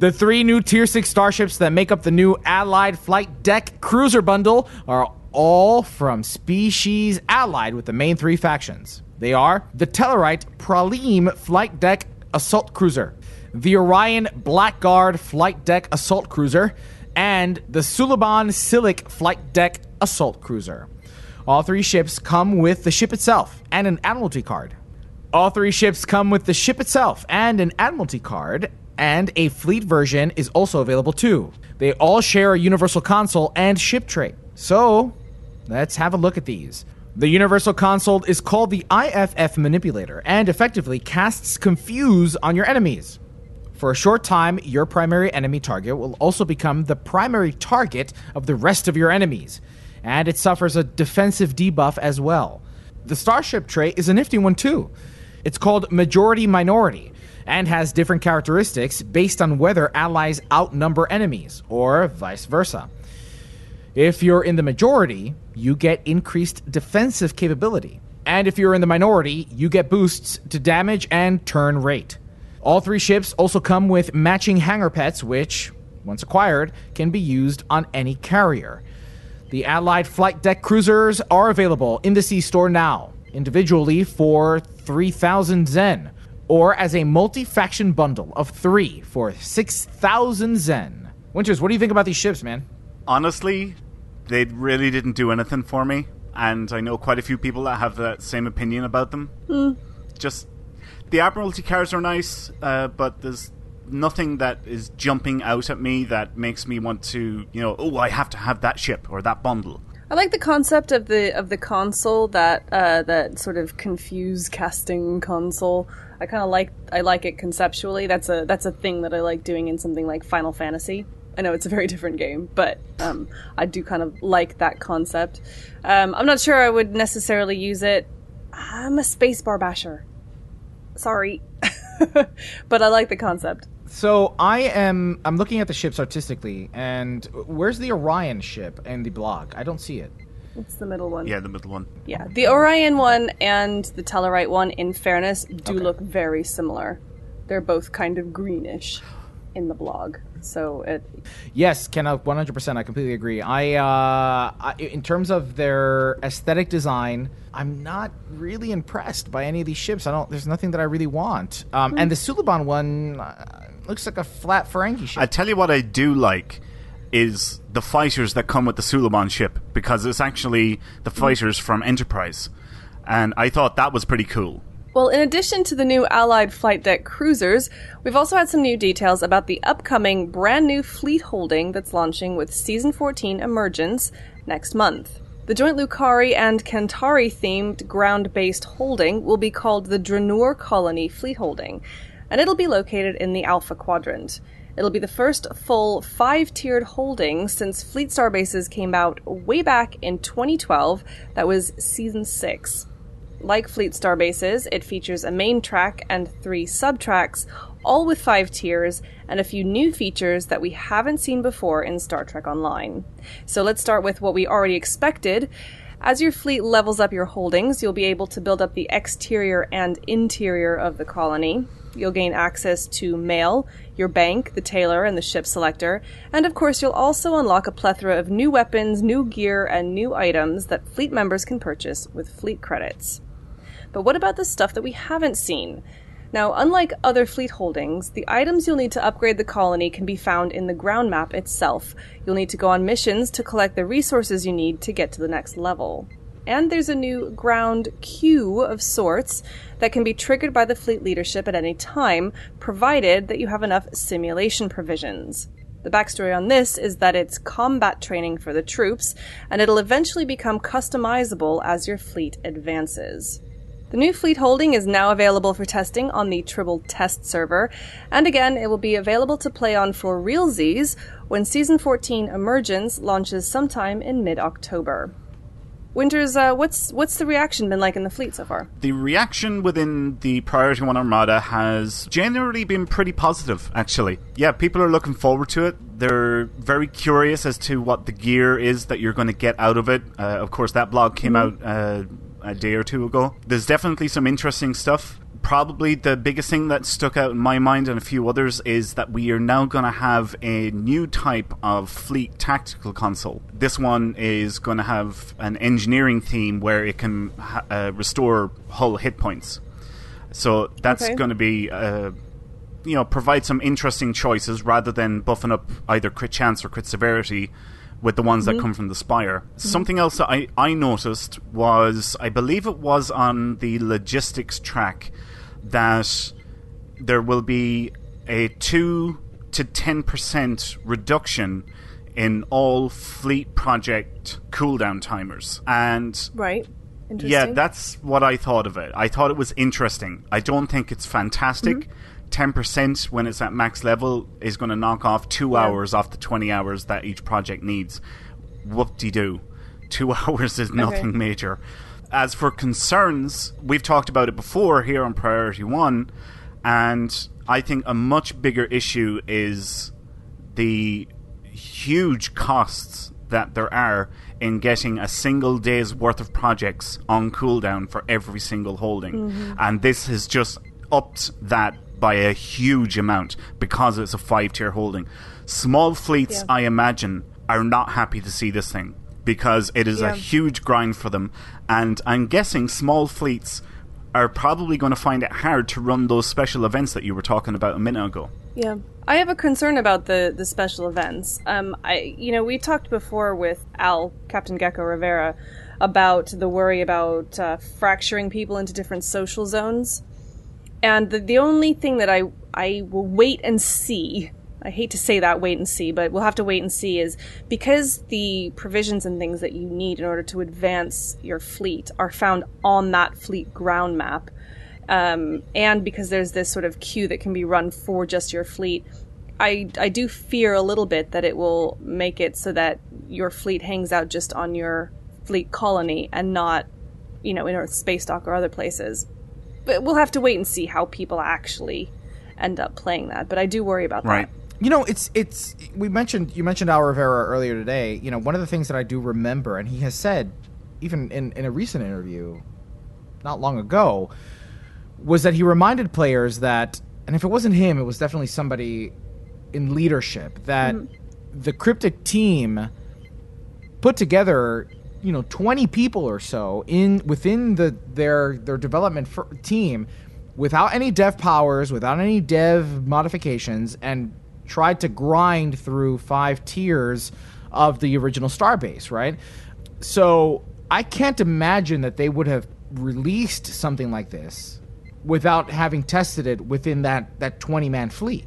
The three new Tier 6 starships that make up the new Allied Flight Deck Cruiser Bundle are all from species allied with the main three factions. They are the Tellarite Pralim Flight Deck Assault Cruiser, the Orion Blackguard Flight Deck Assault Cruiser, and the Suliban Silik Flight Deck Assault Cruiser. All three ships come with the ship itself and an Admiralty card. All three ships come with the ship itself and an Admiralty card, and a fleet version is also available too. They all share a universal console and ship trait. So, let's have a look at these. The universal console is called the IFF manipulator and effectively casts confuse on your enemies. For a short time, your primary enemy target will also become the primary target of the rest of your enemies, and it suffers a defensive debuff as well. The Starship trait is a nifty one too. It's called Majority Minority and has different characteristics based on whether allies outnumber enemies, or vice versa. If you're in the majority, you get increased defensive capability. And if you're in the minority, you get boosts to damage and turn rate. All three ships also come with matching hangar pets, which, once acquired, can be used on any carrier. The Allied Flight Deck cruisers are available in the C-Store now, individually for 3,000 Zen, or as a multi faction bundle of three for 6,000 Zen. Winters, what do you think about these ships, man? Honestly, they really didn't do anything for me, and I know quite a few people that have that same opinion about them. Just the Admiralty cars are nice, uh, but there's nothing that is jumping out at me that makes me want to, you know, oh, I have to have that ship or that bundle. I like the concept of the of the console that uh, that sort of confuse casting console. I kind of like I like it conceptually. That's a that's a thing that I like doing in something like Final Fantasy. I know it's a very different game, but um, I do kind of like that concept. Um, I'm not sure I would necessarily use it. I'm a spacebar basher. Sorry, but I like the concept. So I am I'm looking at the ships artistically, and where's the Orion ship in the blog? I don't see it. It's the middle one. Yeah, the middle one. Yeah, the Orion one and the Tellarite one, in fairness, do Okay. look very similar. They're both kind of greenish in the blog. So it, Yes, Ken, uh, 100%. I completely agree. I, uh, I, in terms of their aesthetic design, I'm not really impressed by any of these ships. I don't. There's nothing that I really want. Um, and the Suliban one uh, looks like a flat Ferengi ship. I tell you what I do like is the fighters that come with the Suliban ship because it's actually the mm. fighters from Enterprise, and I thought that was pretty cool. well, in addition to the new Allied flight deck cruisers, we've also had some new details about the upcoming brand new fleet holding that's launching with Season 14 Emergence next month. The joint Lukari and Kentari themed ground based holding will be called the Dranuur Colony Fleet Holding, and it'll be located in the Alpha Quadrant. It'll be the first full five tiered holding since Fleet Star Bases came out way back in 2012. That was season 6. Like Fleet Star Bases, it features a main track and three sub-tracks, all with five tiers, and a few new features that we haven't seen before in Star Trek Online. So let's start with what we already expected. As your fleet levels up your holdings, you'll be able to build up the exterior and interior of the colony. You'll gain access to mail, your bank, the tailor, and the ship selector, and of course, you'll also unlock a plethora of new weapons, new gear, and new items that fleet members can purchase with fleet credits. But what about the stuff that we haven't seen? Now, unlike other fleet holdings, the items you'll need to upgrade the colony can be found in the ground map itself. You'll need to go on missions to collect the resources you need to get to the next level. And there's a new ground queue of sorts that can be triggered by the fleet leadership at any time, provided that you have enough simulation provisions. The backstory on this is that it's combat training for the troops, and it'll eventually become customizable as your fleet advances. The new fleet holding is now available for testing on the Tribble test server, and again, it will be available to play on for realsies when Season 14 Emergence launches sometime in mid October. Winters, uh, what's what's the reaction been like in the fleet so far? The reaction within the Priority 1 Armada has generally been pretty positive, actually. Yeah, people are looking forward to it. They're very curious as to what the gear is that you're going to get out of it. Uh, of course, that blog came out uh, a day or two ago. There's definitely some interesting stuff. Probably the biggest thing that stuck out in my mind and a few others is that we are now going to have a new type of fleet tactical console. This one is going to have an engineering theme where it can ha- uh, restore hull hit points. So that's Okay. going to be, uh, you know, provide some interesting choices rather than buffing up either crit chance or crit severity with the ones that come from the Spire. Something else that I, I noticed was, I believe it was on the logistics track, that there will be a 2 to 10% reduction in all fleet project cooldown timers. And Right. Interesting. yeah, that's what I thought of it. I thought it was interesting. I don't think it's fantastic. Mm-hmm. 10% when it's at max level is going to knock off two hours off the 20 hours that each project needs. Whoop de doo. Two hours is nothing major. As for concerns, we've talked about it before here on Priority 1, and I think a much bigger issue is the huge costs that there are in getting a single day's worth of projects on cooldown for every single holding. Mm-hmm. And this has just upped that by a huge amount because it's a five tier holding. Small fleets, Yeah. I imagine, are not happy to see this thing because it is Yeah. a huge grind for them. And I'm guessing small fleets are probably going to find it hard to run those special events that you were talking about a minute ago. Yeah. I have a concern about the, the special events. Um, I, you know, we talked before with Al, Captain Geko Rivera, about the worry about uh, fracturing people into different social zones. And the, the only thing that I, I will wait and see, I hate to say that wait and see, but we'll have to wait and see, is because the provisions and things that you need in order to advance your fleet are found on that fleet ground map, um, and because there's this sort of queue that can be run for just your fleet, I, I do fear a little bit that it will make it so that your fleet hangs out just on your fleet colony and not, you know, in Earth space dock or other places. But we'll have to wait and see how people actually end up playing that. But I do worry about Right. that. You know, it's it's we mentioned you mentioned Al Rivera earlier today. You know, one of the things that I do remember, and he has said, even in in a recent interview, not long ago, was that he reminded players that, and if it wasn't him, it was definitely somebody in leadership that mm-hmm. the cryptic team put together you know 20 people or so in within the their their development team without any dev powers without any dev modifications and tried to grind through five tiers of the original starbase right so i can't imagine that they would have released something like this without having tested it within that that 20 man fleet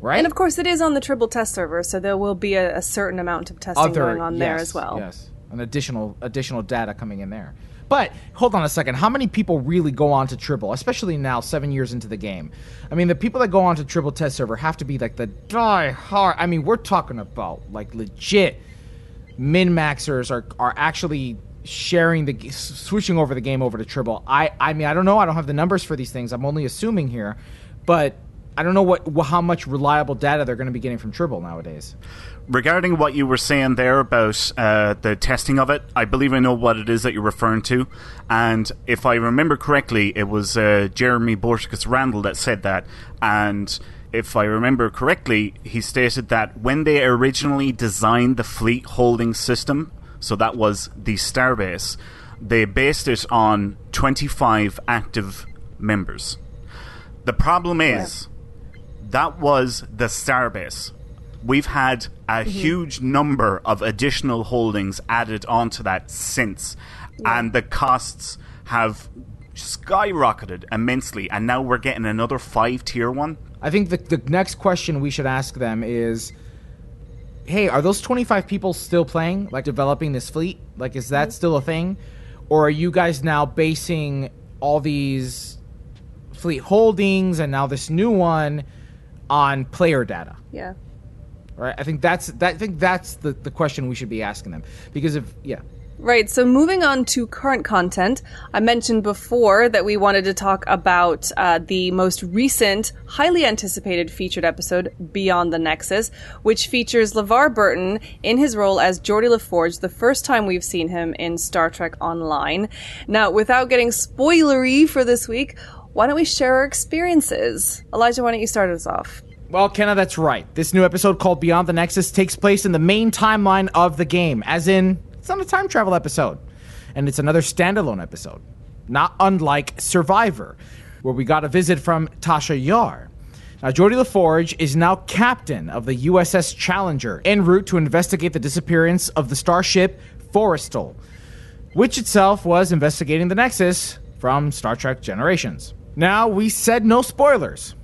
right And of course, it is on the Tribble test server, so there will be a, a certain amount of testing going on there as well. Yes, an additional additional data coming in there. But hold on a second. How many people really go on to Tribble, especially now, seven years into the game? I mean, the people that go on to Tribble test server have to be like the die hard. I mean, we're talking about like legit min maxers are are actually sharing the switching over the game over to Tribble. I I mean, I don't know. I don't have the numbers for these things. I'm only assuming here, but. I don't know what how much reliable data they're going to be getting from Tribble nowadays. Regarding what you were saying there about uh, the testing of it, I believe I know what it is that you're referring to. And if I remember correctly, it was uh, Jeremy Borticus Randall that said that. And if I remember correctly, he stated that when they originally designed the fleet holding system, so that was the Starbase, they based it on 25 active members. The problem is that was the starbase. We've had a mm-hmm. huge number of additional holdings added onto that since, and the costs have skyrocketed immensely. And now we're getting another five tier one. I think the, the next question we should ask them is hey, are those 25 people still playing, like developing this fleet? Like, is that mm-hmm. still a thing? Or are you guys now basing all these fleet holdings and now this new one on player data? Yeah. Right? I think that's that. I think that's the, the question we should be asking them because if yeah, Right, so moving on to current content, I mentioned before that we wanted to talk about uh, the most recent, highly anticipated featured episode, Beyond the Nexus, which features LeVar Burton in his role as Geordi LaForge, the first time we've seen him in Star Trek Online. Now, without getting spoilery for this week, why don't we share our experiences? Elijah, why don't you start us off? Well, Kenna, that's right. This new episode called Beyond the Nexus takes place in the main timeline of the game, as in, it's not a time travel episode. And it's another standalone episode, not unlike Survivor, where we got a visit from Tasha Yar. Now, Geordi LaForge is now captain of the USS Challenger, en route to investigate the disappearance of the starship Forrestal, which itself was investigating the Nexus from Star Trek Generations. Now, we said no spoilers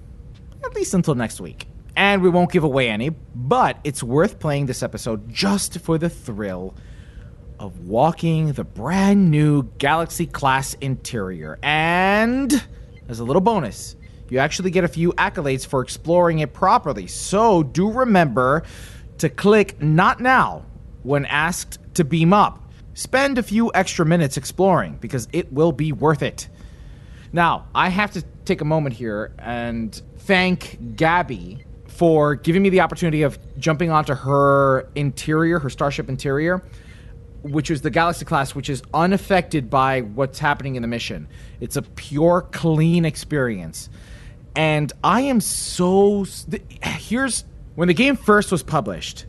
at least until next week. And we won't give away any, but it's worth playing this episode just for the thrill of walking the brand new Galaxy class interior. And as a little bonus, you actually get a few accolades for exploring it properly. So do remember to click not now when asked to beam up. Spend a few extra minutes exploring because it will be worth it. Now, I have to take a moment here and thank Gabby for giving me the opportunity of jumping onto her interior, her starship interior, which is the Galaxy class, which is unaffected by what's happening in the mission. It's a pure, clean experience. And I am so. Here's when the game first was published.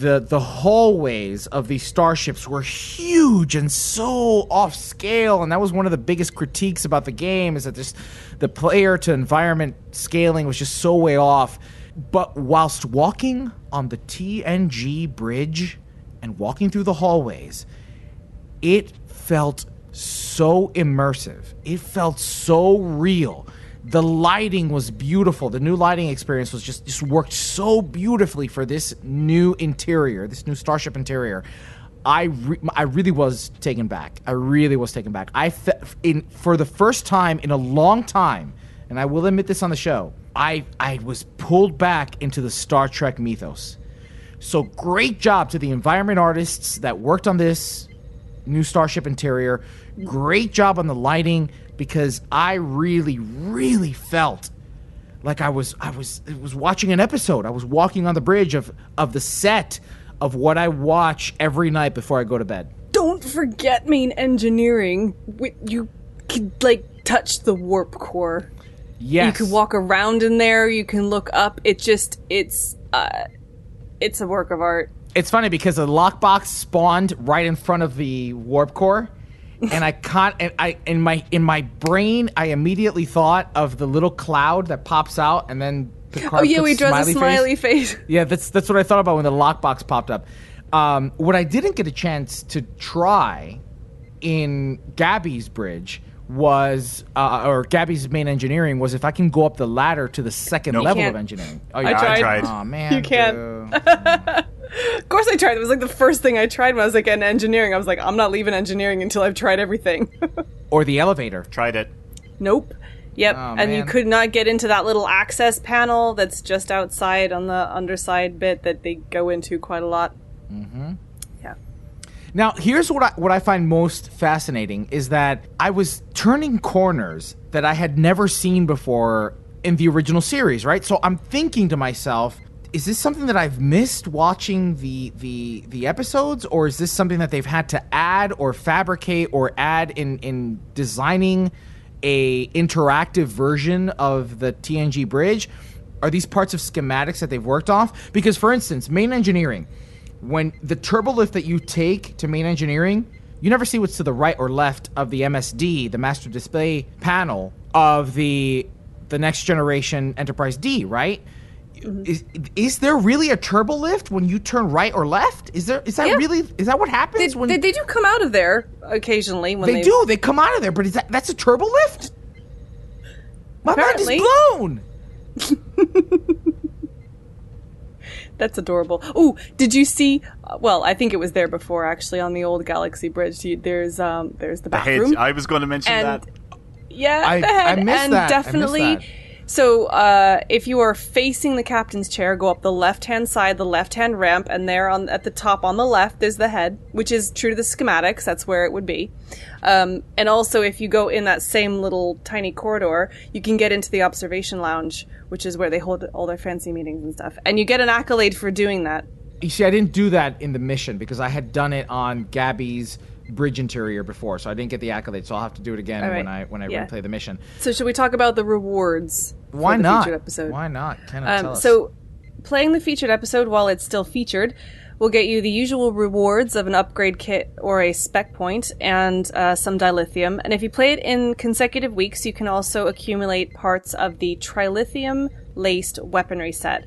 The the hallways of these starships were huge and so off scale, and that was one of the biggest critiques about the game is that this the player to environment scaling was just so way off. But whilst walking on the TNG bridge and walking through the hallways, it felt so immersive. It felt so real. The lighting was beautiful. The new lighting experience was just just worked so beautifully for this new interior, this new starship interior. I re- I really was taken back. I really was taken back. I fe- in for the first time in a long time, and I will admit this on the show. I I was pulled back into the Star Trek mythos. So great job to the environment artists that worked on this new starship interior. Great job on the lighting because I really, really felt like I was I was I was watching an episode. I was walking on the bridge of of the set of what I watch every night before I go to bed. Don't forget main engineering. You could, like, touch the warp core. Yes. You can walk around in there. You can look up. It just it's uh, it's a work of art. It's funny because the lockbox spawned right in front of the warp core. And I can't. And I in my in my brain, I immediately thought of the little cloud that pops out, and then the Picard oh yeah, we draws a face. smiley face. Yeah, that's that's what I thought about when the lockbox popped up. Um, what I didn't get a chance to try in Gabby's bridge was, uh, or Gabby's main engineering was if I can go up the ladder to the second Nope. level of engineering. Oh, yeah. I you tried. tried. Oh man, You can't. Of course, I tried. It was like the first thing I tried when I was like in engineering. I was like, I'm not leaving engineering until I've tried everything. or the elevator. Tried it. nope. Yep. Oh, and you could not get into that little access panel that's just outside on the underside bit that they go into quite a lot. Mm-hmm. Now, here's what I, what I find most fascinating is that I was turning corners that I had never seen before in the original series, right? So I'm thinking to myself, is this something that I've missed watching the the the episodes, or is this something that they've had to add or fabricate or add in in designing a interactive version of the TNG bridge? Are these parts of schematics that they've worked off? Because, for instance, main engineering, when the turbo lift that you take to main engineering, you never see what's to the right or left of the MSD, the master display panel of the the next generation Enterprise D, right? Mm-hmm. Is, is there really a turbo lift when you turn right or left? Is there is that Yeah. really is that what They, happens when they, they do come out of there occasionally when they they, do? They come out of there, but is that that's a turbo lift? My Apparently. mind is blown. That's adorable. Oh, did you see? uh, Well, I think it was there before actually on the old Galaxy Bridge. You- There's um there's the The bathroom. I was going to mention and that. yeah, I- the head, I missed and that. I missed definitely. that. So, uh, if you are facing the captain's chair, go up the left-hand side, the left-hand ramp, and there on at the top on the left is the head, which is true to the schematics. That's where it would be. Um, and also, if you go in that same little tiny corridor, you can get into the observation lounge, which is where they hold all their fancy meetings and stuff. And you get an accolade for doing that. You see, I didn't do that in the mission because I had done it on Gabby's bridge interior before, so I didn't get the accolade. So I'll have to do it again All when. I when I Yeah. replay the mission. So, should we talk about the rewards? Why the not? Featured episode? Why not? Can I tell Um, so, playing the featured episode while it's still featured will get you the usual rewards of an upgrade kit or a spec point and uh, some dilithium. And if you play it in consecutive weeks, you can also accumulate parts of the trilithium laced weaponry set.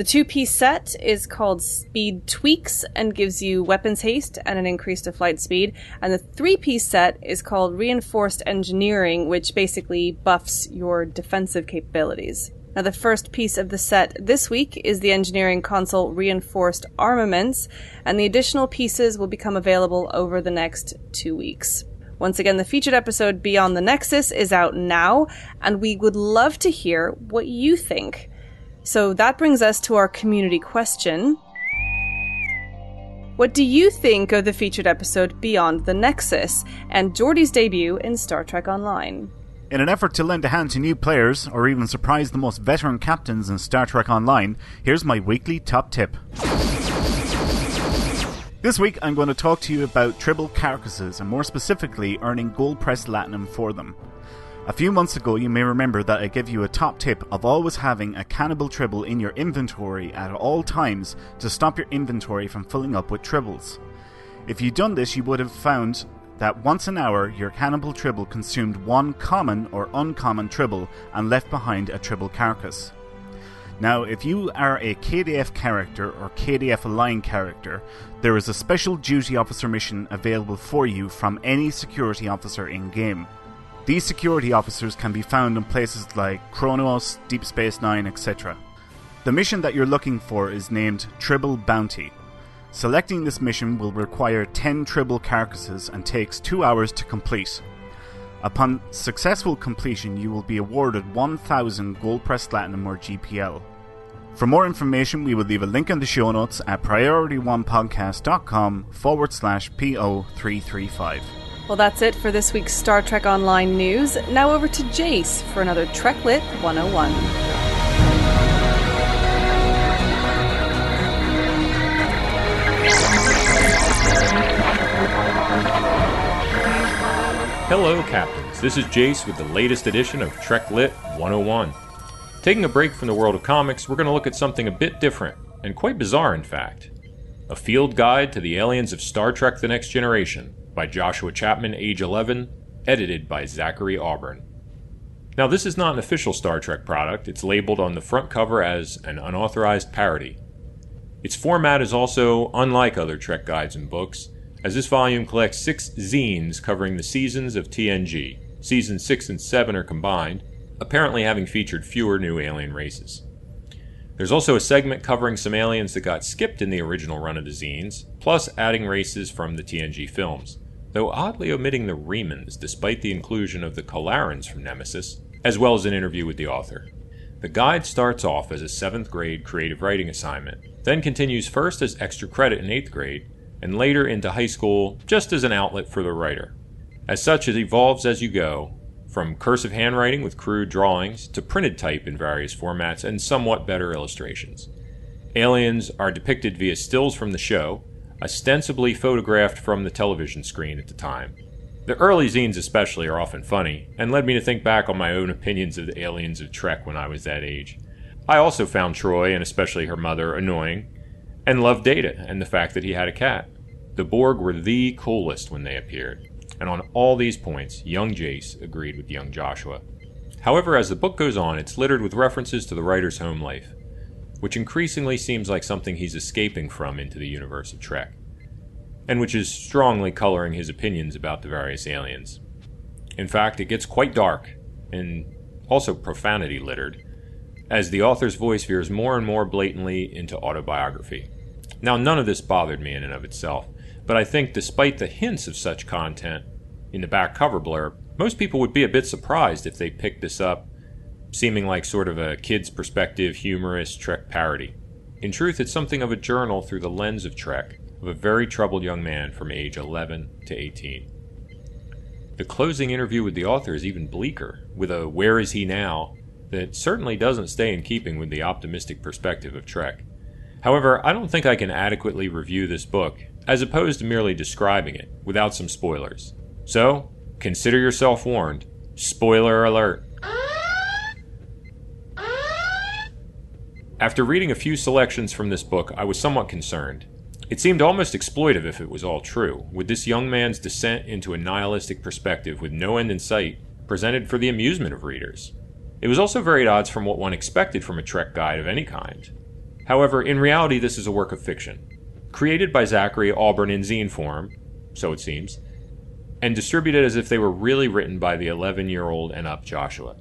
The two piece set is called Speed Tweaks and gives you weapons haste and an increase to flight speed. And the three piece set is called Reinforced Engineering, which basically buffs your defensive capabilities. Now, the first piece of the set this week is the Engineering Console Reinforced Armaments, and the additional pieces will become available over the next two weeks. Once again, the featured episode Beyond the Nexus is out now, and we would love to hear what you think. So that brings us to our community question. What do you think of the featured episode Beyond the Nexus and Geordi's debut in Star Trek Online? In an effort to lend a hand to new players, or even surprise the most veteran captains in Star Trek Online, here's my weekly top tip. This week, I'm going to talk to you about tribble carcasses, and more specifically, earning gold press latinum for them. A few months ago, you may remember that I gave you a top tip of always having a cannibal tribble in your inventory at all times to stop your inventory from filling up with tribbles. If you'd done this, you would have found that once an hour your cannibal tribble consumed one common or uncommon tribble and left behind a tribble carcass. Now, if you are a KDF character or KDF Align character, there is a special duty officer mission available for you from any security officer in game. These security officers can be found in places like Kronos, Deep Space Nine, etc. The mission that you're looking for is named Tribble Bounty. Selecting this mission will require 10 tribble carcasses and takes 2 hours to complete. Upon successful completion, you will be awarded 1000 gold pressed latinum or GPL. For more information, we will leave a link in the show notes at priorityonepodcast.com forward slash PO335. Well, that's it for this week's Star Trek Online news. Now over to Jace for another Treklit 101. Hello, Captains. This is Jace with the latest edition of Trek Lit 101. Taking a break from the world of comics, we're going to look at something a bit different, and quite bizarre, in fact. A Field Guide to the Aliens of Star Trek The Next Generation by Joshua Chapman, age 11, edited by Zachary Auburn. Now, this is not an official Star Trek product, it's labeled on the front cover as an unauthorized parody. Its format is also unlike other Trek guides and books, as this volume collects six zines covering the seasons of TNG. Seasons 6 and 7 are combined, apparently having featured fewer new alien races. There's also a segment covering some aliens that got skipped in the original run of the zines, plus adding races from the TNG films, though oddly omitting the Remans despite the inclusion of the Kalarans from Nemesis, as well as an interview with the author. The guide starts off as a 7th grade creative writing assignment, then continues first as extra credit in 8th grade, and later into high school just as an outlet for the writer. As such, it evolves as you go, from cursive handwriting with crude drawings to printed type in various formats and somewhat better illustrations. Aliens are depicted via stills from the show, ostensibly photographed from the television screen at the time. The early zines, especially, are often funny, and led me to think back on my own opinions of the aliens of Trek when I was that age. I also found Troi, and especially her mother, annoying, and loved Data and the fact that he had a cat. The Borg were the coolest when they appeared, and on all these points, young Jace agreed with young Joshua. However, as the book goes on, it's littered with references to the writer's home life, which increasingly seems like something he's escaping from into the universe of Trek, and which is strongly coloring his opinions about the various aliens. In fact, it gets quite dark, and also profanity littered, as the author's voice veers more and more blatantly into autobiography. Now, none of this bothered me in and of itself, but I think despite the hints of such content in the back cover blurb, most people would be a bit surprised if they picked this up, seeming like sort of a kid's perspective, humorous Trek parody. In truth, it's something of a journal through the lens of Trek, of a very troubled young man from age 11 to 18. The closing interview with the author is even bleaker, with a where is he now that certainly doesn't stay in keeping with the optimistic perspective of Trek. However, I don't think I can adequately review this book, as opposed to merely describing it, without some spoilers. So, Consider yourself warned. Spoiler alert. After reading a few selections from this book, I was somewhat concerned. It seemed almost exploitive if it was all true, with this young man's descent into a nihilistic perspective with no end in sight, presented for the amusement of readers. It was also very at odds from what one expected from a Trek guide of any kind. However, in reality, this is a work of fiction. Created by Zachary Auburn in zine form, so it seems, and distributed as if they were really written by the 11 year old and up Joshua.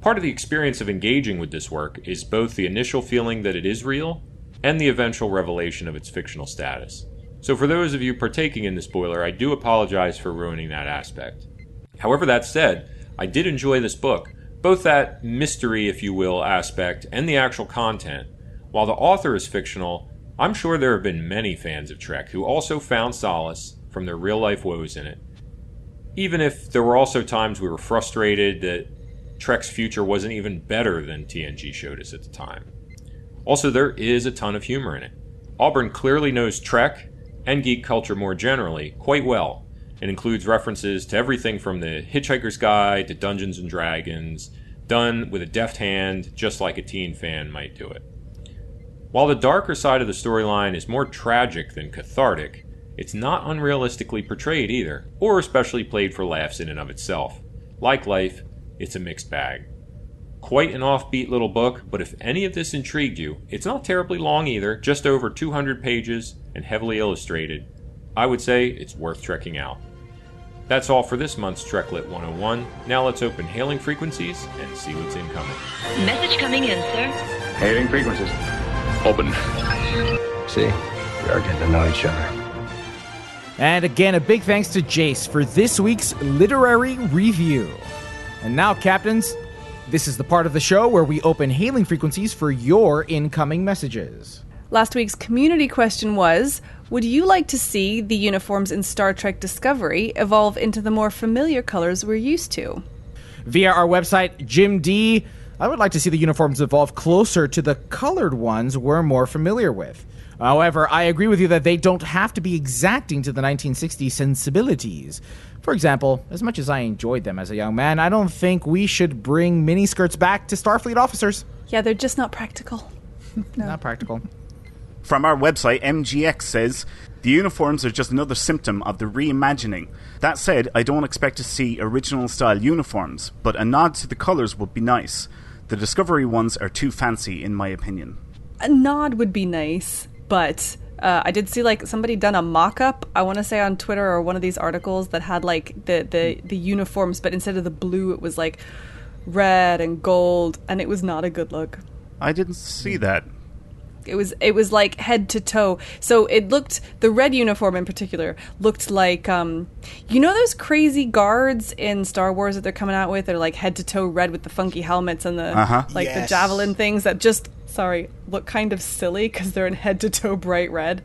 Part of the experience of engaging with this work is both the initial feeling that it is real and the eventual revelation of its fictional status. So, for those of you partaking in the spoiler, I do apologize for ruining that aspect. However, that said, I did enjoy this book, both that mystery, if you will, aspect and the actual content. While the author is fictional, I'm sure there have been many fans of Trek who also found solace from their real life woes in it. Even if there were also times we were frustrated that Trek's future wasn't even better than TNG showed us at the time. Also, there is a ton of humor in it. Auburn clearly knows Trek and geek culture more generally quite well and includes references to everything from the Hitchhiker's Guide to Dungeons and Dragons, done with a deft hand, just like a teen fan might do it. While the darker side of the storyline is more tragic than cathartic, it's not unrealistically portrayed either, or especially played for laughs in and of itself. Like life, it's a mixed bag. Quite an offbeat little book, but if any of this intrigued you, it's not terribly long either, just over 200 pages and heavily illustrated. I would say it's worth trekking out. That's all for this month's Treklit 101. Now let's open hailing frequencies and see what's incoming. Message coming in, sir. Hailing frequencies. Open. See, we are getting to know each other. And again, a big thanks to Jace for this week's literary review. And now, captains, this is the part of the show where we open hailing frequencies for your incoming messages. Last week's community question was Would you like to see the uniforms in Star Trek Discovery evolve into the more familiar colors we're used to? Via our website, Jim D, I would like to see the uniforms evolve closer to the colored ones we're more familiar with. However, I agree with you that they don't have to be exacting to the 1960s sensibilities. For example, as much as I enjoyed them as a young man, I don't think we should bring miniskirts back to Starfleet officers. Yeah, they're just not practical. no. Not practical. From our website, MGX says the uniforms are just another symptom of the reimagining. That said, I don't expect to see original style uniforms, but a nod to the colours would be nice. The Discovery ones are too fancy, in my opinion. A nod would be nice but uh, I did see like somebody done a mock up. I want to say on Twitter or one of these articles that had like the the the uniforms, but instead of the blue, it was like red and gold, and it was not a good look. I didn't see that. It was it was like head to toe. So it looked the red uniform in particular looked like um you know those crazy guards in Star Wars that they're coming out with? They're like head to toe red with the funky helmets and the uh-huh. like yes. the javelin things that just sorry, look kind of silly because they're in head to toe bright red.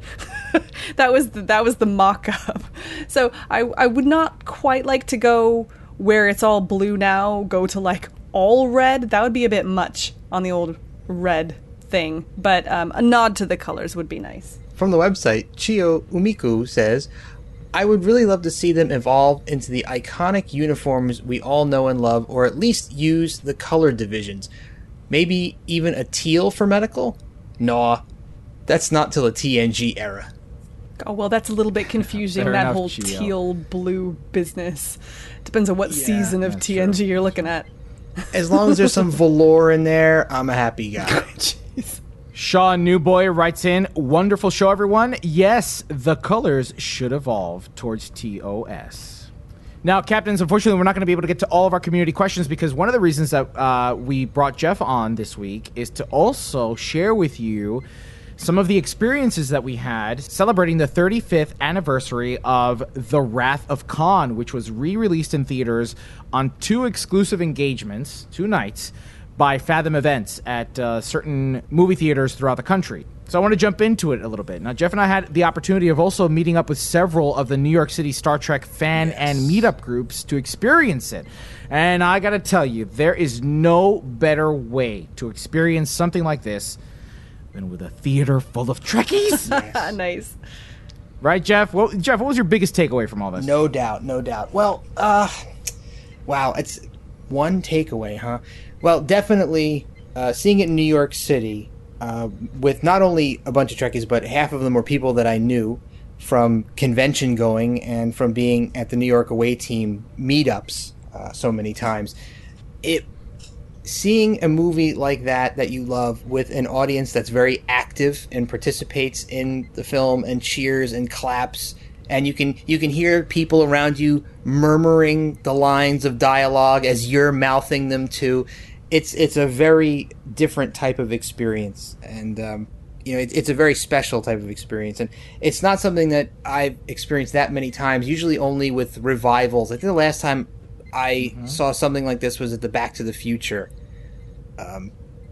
that was the, that was the mock up. So I I would not quite like to go where it's all blue now. Go to like all red. That would be a bit much on the old red thing. But um, a nod to the colors would be nice. From the website, Chio Umiku says. I would really love to see them evolve into the iconic uniforms we all know and love, or at least use the color divisions. Maybe even a teal for medical? Nah, that's not till the TNG era. Oh well, that's a little bit confusing. that enough, whole teal blue business depends on what yeah, season of TNG true. you're looking at. as long as there's some velour in there, I'm a happy guy. Sean Newboy writes in, wonderful show, everyone. Yes, the colors should evolve towards TOS. Now, captains, unfortunately, we're not going to be able to get to all of our community questions because one of the reasons that uh, we brought Jeff on this week is to also share with you some of the experiences that we had celebrating the 35th anniversary of The Wrath of Khan, which was re released in theaters on two exclusive engagements, two nights, by Fathom Events at uh, certain movie theaters throughout the country. So I want to jump into it a little bit. Now, Jeff and I had the opportunity of also meeting up with several of the New York City Star Trek fan and meetup groups to experience it. And I got to tell you, there is no better way to experience something like this than with a theater full of Trekkies. nice. Right, Jeff? What, Jeff, what was your biggest takeaway from all this? No doubt, no doubt. Well, uh, wow, it's one takeaway, huh? Well, definitely uh, seeing it in New York City uh, with not only a bunch of Trekkies, but half of them were people that I knew from convention going and from being at the New York away team meetups uh, so many times. It seeing a movie like that that you love with an audience that's very active and participates in the film and cheers and claps and you can you can hear people around you murmuring the lines of dialogue as you're mouthing them too it's it's a very different type of experience and um, you know it, it's a very special type of experience and it's not something that i've experienced that many times usually only with revivals i think the last time I mm-hmm. saw something like this was at the Back to the Future um,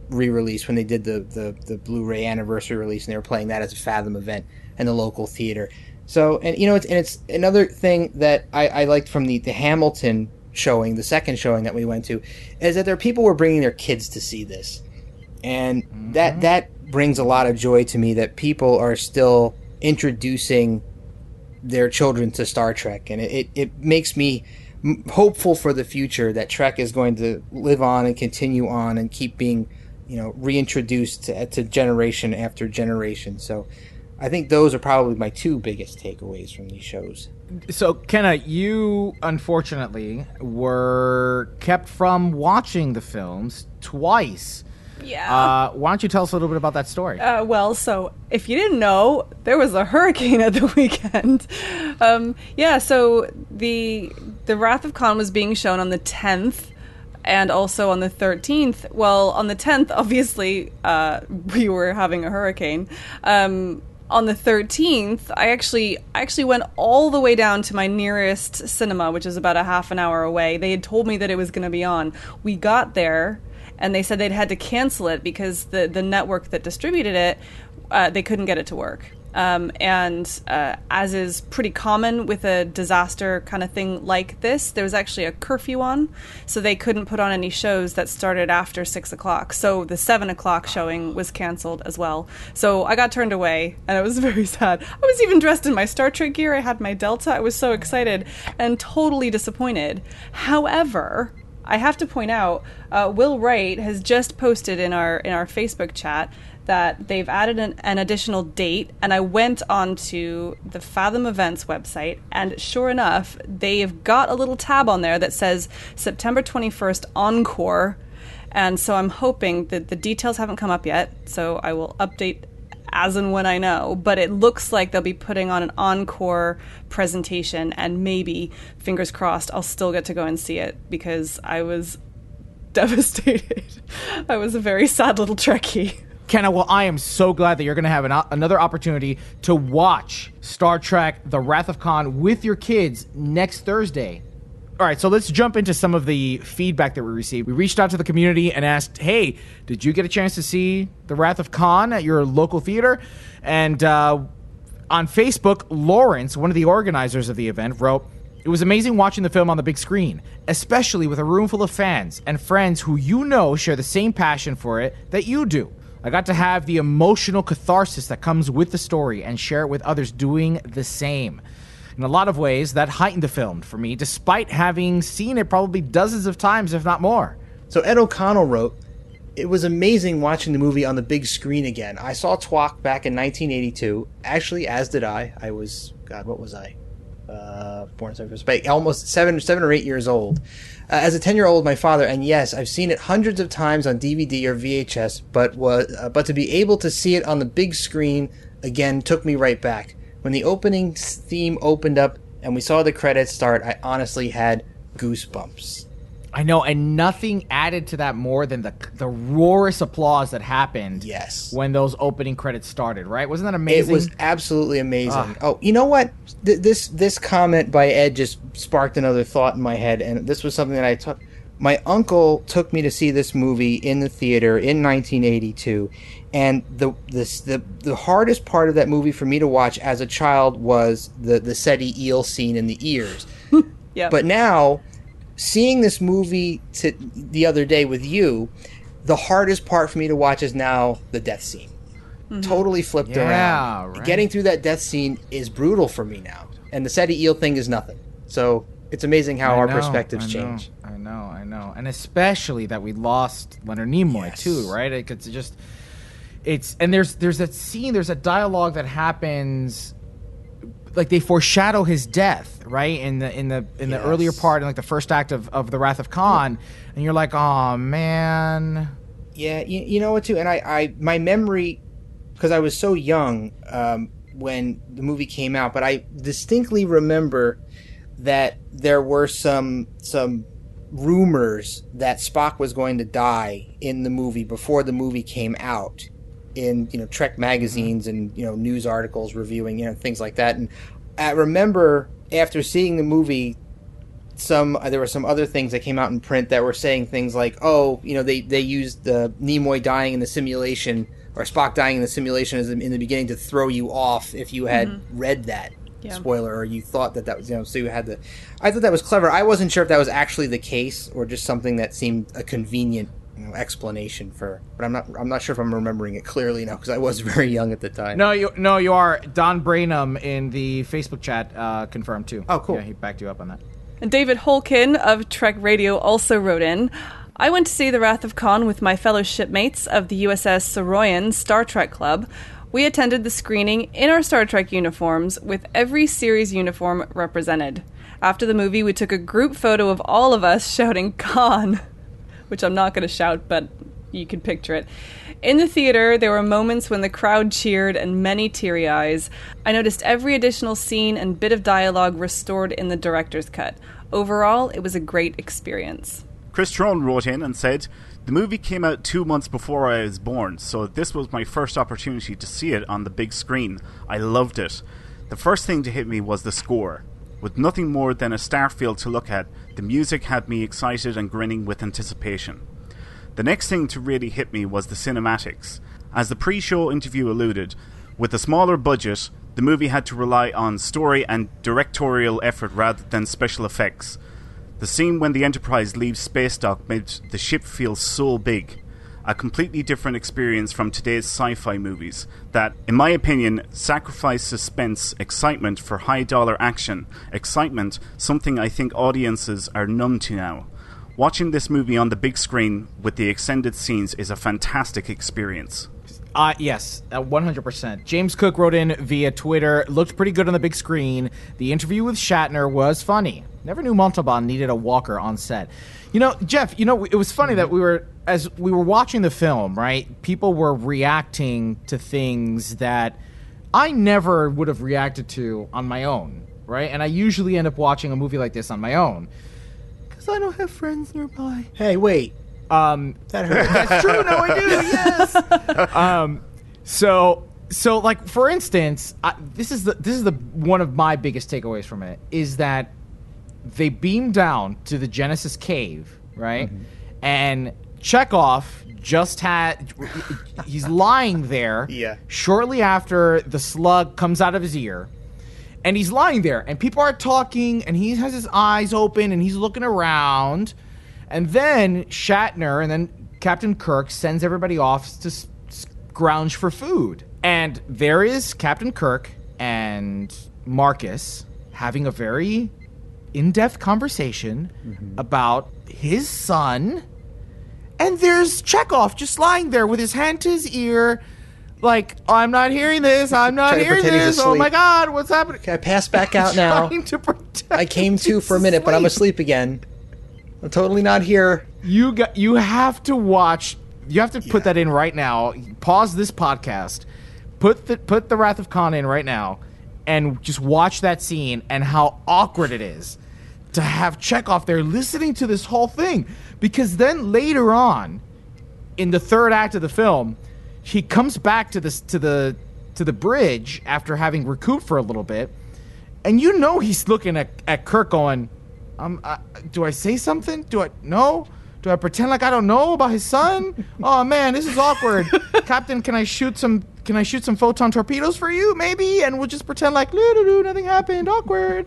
re-release when they did the, the the Blu-ray anniversary release, and they were playing that as a Fathom event in the local theater. So, and you know, it's and it's another thing that I, I liked from the the Hamilton showing, the second showing that we went to, is that there are people were bringing their kids to see this, and mm-hmm. that that brings a lot of joy to me that people are still introducing their children to Star Trek, and it, it, it makes me hopeful for the future that Trek is going to live on and continue on and keep being, you know, reintroduced to, to generation after generation. So, I think those are probably my two biggest takeaways from these shows. So, Kenna, you unfortunately were kept from watching the films twice yeah. Uh, why don't you tell us a little bit about that story? Uh, well, so if you didn't know, there was a hurricane at the weekend. Um, yeah, so the the Wrath of Khan was being shown on the 10th and also on the 13th. Well, on the 10th, obviously, uh, we were having a hurricane. Um, on the 13th, I actually I actually went all the way down to my nearest cinema, which is about a half an hour away. They had told me that it was going to be on. We got there and they said they'd had to cancel it because the the network that distributed it uh, they couldn't get it to work. Um, and uh, as is pretty common with a disaster kind of thing like this, there was actually a curfew on, so they couldn't put on any shows that started after six o'clock. So the seven o'clock showing was canceled as well. So I got turned away, and it was very sad. I was even dressed in my Star Trek gear. I had my Delta. I was so excited and totally disappointed. However, I have to point out, uh, Will Wright has just posted in our in our Facebook chat that they've added an, an, additional date, and I went onto the Fathom Events website, and sure enough, they've got a little tab on there that says September 21st Encore. And so I'm hoping that the details haven't come up yet, so I will update as and when I know. But it looks like they'll be putting on an encore presentation, and maybe, fingers crossed, I'll still get to go and see it because I was devastated. I was a very sad little Trekkie. Kenna, well, I am so glad that you're going to have an, another opportunity to watch Star Trek The Wrath of Khan with your kids next Thursday. All right, so let's jump into some of the feedback that we received. We reached out to the community and asked, "Hey, did you get a chance to see The Wrath of Khan at your local theater?" And uh, on Facebook, Lawrence, one of the organizers of the event, wrote, "It was amazing watching the film on the big screen, especially with a room full of fans and friends who you know share the same passion for it that you do." I got to have the emotional catharsis that comes with the story and share it with others doing the same. In a lot of ways, that heightened the film for me, despite having seen it probably dozens of times, if not more. So Ed O'Connell wrote, It was amazing watching the movie on the big screen again. I saw TWOC back in 1982. Actually, as did I. I was, God, what was I? Uh, born seven, but almost seven, seven or eight years old. Uh, as a ten year old, my father, and yes, I've seen it hundreds of times on DVD or VHS, but was uh, but to be able to see it on the big screen again took me right back. When the opening theme opened up and we saw the credits start, I honestly had goosebumps. I know, and nothing added to that more than the the roarous applause that happened. Yes. when those opening credits started, right? Wasn't that amazing? It was absolutely amazing. Ah. Oh, you know what? Th- this this comment by Ed just sparked another thought in my head, and this was something that I took. My uncle took me to see this movie in the theater in 1982, and the this the the hardest part of that movie for me to watch as a child was the the Ceti eel scene in the ears. Yeah. But now, seeing this movie to, the other day with you, the hardest part for me to watch is now the death scene. Mm-hmm. Totally flipped Yeah, around. right. Getting through that death scene is brutal for me now, and the Ceti eel thing is nothing. So it's amazing how I our know, perspectives I know, change. I know, I know, and especially that we lost Leonard Nimoy Yes. too, right? It's just, it's and there's there's a scene, there's a dialogue that happens, like they foreshadow his death, right? In the in the in the Yes. earlier part, in like the first act of of the Wrath of Khan, and you're like, oh man, Yeah, you, you know what too, and I, I my memory because I was so young um, when the movie came out, but I distinctly remember that there were some some rumors that Spock was going to die in the movie before the movie came out in you know Trek magazines and you know news articles reviewing you know things like that. And I remember after seeing the movie some uh, there were some other things that came out in print that were saying things like oh you know they they used the Nimoy dying in the simulation or Spock dying in the simulation as in the beginning to throw you off if you had read that Yeah. spoiler or you thought that that was you know so you had the I thought that was clever. I wasn't sure if that was actually the case or just something that seemed a convenient you know, explanation for but I'm not I'm not sure if I'm remembering it clearly now because I was very young at the time no, you no, you are Don Brainham in the Facebook chat uh, confirmed too. Oh, cool. Yeah, he backed you up on that. And David Holkin of Trek Radio also wrote in I went to see The Wrath of Khan with my fellow shipmates of the USS Saroyan Star Trek Club. We attended the screening in our Star Trek uniforms with every series uniform represented. After the movie, we took a group photo of all of us shouting Khan, which I'm not going to shout, but you can picture it. In the theater, there were moments when the crowd cheered and many teary eyes. I noticed every additional scene and bit of dialogue restored in the director's cut. Overall, it was a great experience. Chris Trone wrote in and said, The movie came out two months before I was born, so this was my first opportunity to see it on the big screen. I loved it. The first thing to hit me was the score. With nothing more than a starfield to look at, the music had me excited and grinning with anticipation. The next thing to really hit me was the cinematics. As the pre show interview alluded, with a smaller budget, the movie had to rely on story and directorial effort rather than special effects. The scene when the Enterprise leaves space dock made the ship feel so big. A completely different experience from today's sci fi movies that, in my opinion, sacrifice suspense, excitement for high dollar action. Excitement, something I think audiences are numb to now. Watching this movie on the big screen with the extended scenes is a fantastic experience. Uh, yes, uh, 100%. James Cook wrote in via Twitter, looked pretty good on the big screen. The interview with Shatner was funny. Never knew Montalban needed a walker on set. You know, Jeff, you know, it was funny that we were, as we were watching the film, right? People were reacting to things that I never would have reacted to on my own, right? And I usually end up watching a movie like this on my own. Because I don't have friends nearby. hey wait Um, that hurt that's true. No, I do. Yes. um, so so like for instance, I, this is the this is the one of my biggest takeaways from it is that they beam down to the Genesis cave, right? Mm-hmm. And Chekhov just had he's lying there. Yeah. Shortly after the slug comes out of his ear. And he's lying there, and people are talking, and he has his eyes open, and he's looking around. And then Shatner and then Captain Kirk sends everybody off to s- scrounge for food. And there is Captain Kirk and Marcus having a very in depth conversation mm-hmm. about his son. And there's Chekhov just lying there with his hand to his ear, like I'm not hearing this. I'm not hearing this. Oh my god, what's happening? Can I pass back out now? I came to for a minute, but I'm asleep again. I'm totally not here. You got. You have to watch. You have to put that in right now. Pause this podcast. Put the put the Wrath of Khan in right now, and just watch that scene and how awkward it is to have Chekhov there listening to this whole thing. Because then later on, in the third act of the film, he comes back to this to the to the bridge after having recouped for a little bit, and you know he's looking at, at Kirk going, um, uh, do I say something? Do I no? Do I pretend like I don't know about his son? oh man, this is awkward. Captain, can I shoot some? Can I shoot some photon torpedoes for you, maybe? And we'll just pretend like nothing happened. Awkward.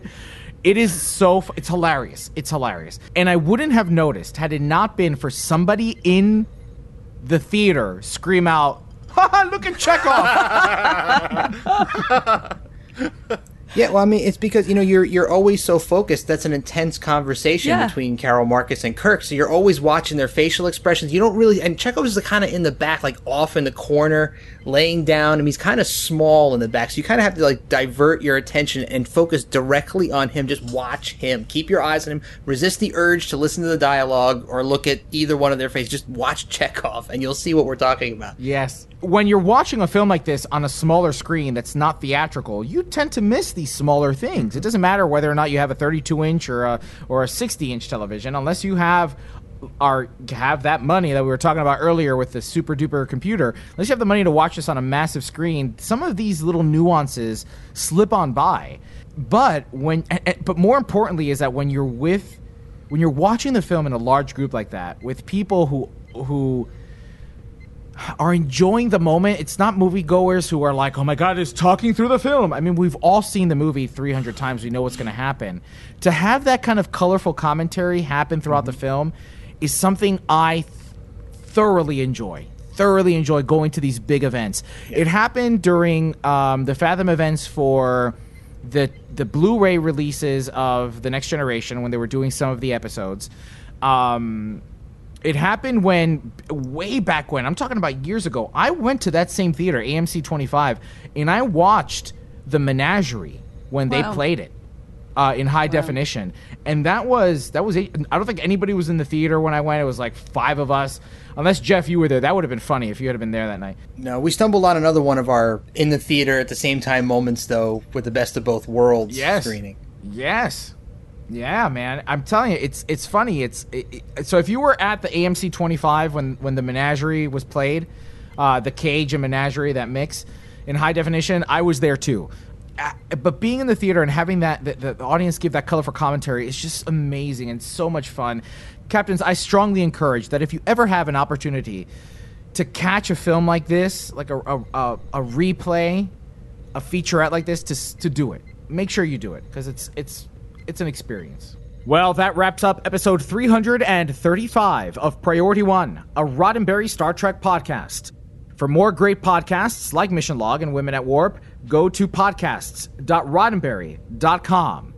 It is so. f- It's hilarious. It's hilarious. And I wouldn't have noticed had it not been for somebody in the theater scream out, "Ha ha! Look at Chekhov!" Yeah, well, I mean, it's because you know you're you're always so focused. That's an intense conversation Yeah. between Carol Marcus and Kirk. So you're always watching their facial expressions. You don't really, and Chekhov is kind of in the back, like off in the corner, laying down. and he's kind of small in the back, so you kind of have to like divert your attention and focus directly on him. Just watch him. Keep your eyes on him. Resist the urge to listen to the dialogue or look at either one of their faces. Just watch Chekhov, and you'll see what we're talking about. Yes. When you're watching a film like this on a smaller screen that's not theatrical, you tend to miss these smaller things. It doesn't matter whether or not you have a 32 inch or a or a 60 inch television, unless you have are have that money that we were talking about earlier with the super duper computer. Unless you have the money to watch this on a massive screen, some of these little nuances slip on by. But when, but more importantly, is that when you're with, when you're watching the film in a large group like that with people who who are enjoying the moment. It's not moviegoers who are like, "Oh my god, it's talking through the film." I mean, we've all seen the movie 300 times. We know what's going to happen. To have that kind of colorful commentary happen throughout the mm-hmm. film is something I th- thoroughly enjoy. Thoroughly enjoy going to these big events. It happened during um, the Fathom events for the the Blu-ray releases of the Next Generation when they were doing some of the episodes. Um, it happened when way back when I'm talking about years ago. I went to that same theater, AMC 25, and I watched the Menagerie when they played it uh, in high definition, and that was that was. I don't think anybody was in the theater when I went. It was like five of us, unless Jeff, you were there. That would have been funny if you had been there that night. No, we stumbled on another one of our in the theater at the same time moments, though, with the best of both worlds Yes. screening. Yes. Yeah, man. I'm telling you, it's it's funny. It's it, it- so if you were at the AMC 25 when when the Menagerie was played, uh, the Cage and Menagerie that mix in high definition, I was there too. But being in the theater and having that the, the audience give that colorful commentary is just amazing and so much fun. Captains, I strongly encourage that if you ever have an opportunity to catch a film like this, like a a, a, a replay, a featurette like this, to to do it. Make sure you do it because it's it's it's an experience. Well, that wraps up episode 335 of Priority One, a Roddenberry Star Trek podcast. For more great podcasts like Mission Log and Women at Warp, go to podcasts.roddenberry.com.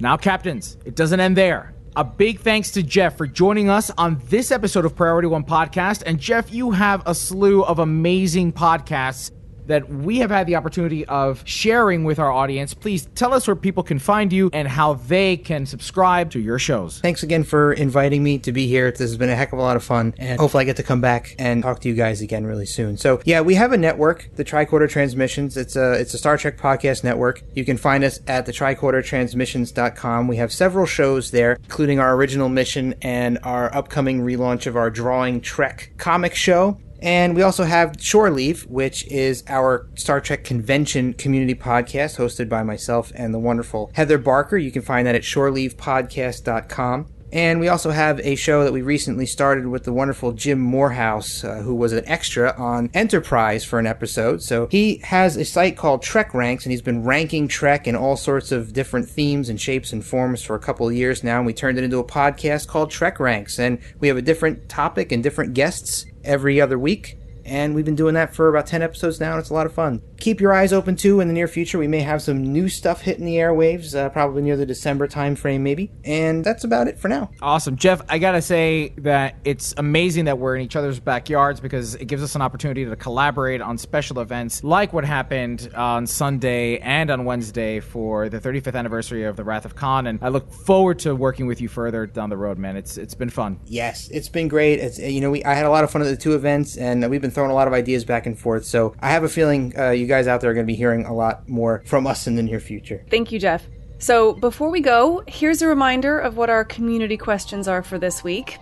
Now, captains, it doesn't end there. A big thanks to Jeff for joining us on this episode of Priority One Podcast. And Jeff, you have a slew of amazing podcasts that we have had the opportunity of sharing with our audience. Please tell us where people can find you and how they can subscribe to your shows. Thanks again for inviting me to be here. This has been a heck of a lot of fun, and hopefully I get to come back and talk to you guys again really soon. So yeah, we have a network, the Tricorder Transmissions. It's a it's a Star Trek podcast network. You can find us at the tricordertransmissions.com. We have several shows there, including our original mission and our upcoming relaunch of our Drawing Trek comic show. And we also have Shore Leave, which is our Star Trek convention community podcast hosted by myself and the wonderful Heather Barker. You can find that at shoreleavepodcast.com. And we also have a show that we recently started with the wonderful Jim Morehouse, uh, who was an extra on Enterprise for an episode. So he has a site called Trek Ranks, and he's been ranking Trek in all sorts of different themes and shapes and forms for a couple of years now. And we turned it into a podcast called Trek Ranks, and we have a different topic and different guests every other week. And we've been doing that for about 10 episodes now, and it's a lot of fun. Keep your eyes open too in the near future. We may have some new stuff hitting the airwaves, uh, probably near the December timeframe, maybe. And that's about it for now. Awesome. Jeff, I got to say that it's amazing that we're in each other's backyards because it gives us an opportunity to collaborate on special events like what happened on Sunday and on Wednesday for the 35th anniversary of the Wrath of Khan. And I look forward to working with you further down the road, man. It's It's been fun. Yes, it's been great. It's, you know, we, I had a lot of fun at the two events, and we've been throwing a lot of ideas back and forth. So I have a feeling uh, you guys out there are going to be hearing a lot more from us in the near future. Thank you, Jeff. So, before we go, here's a reminder of what our community questions are for this week.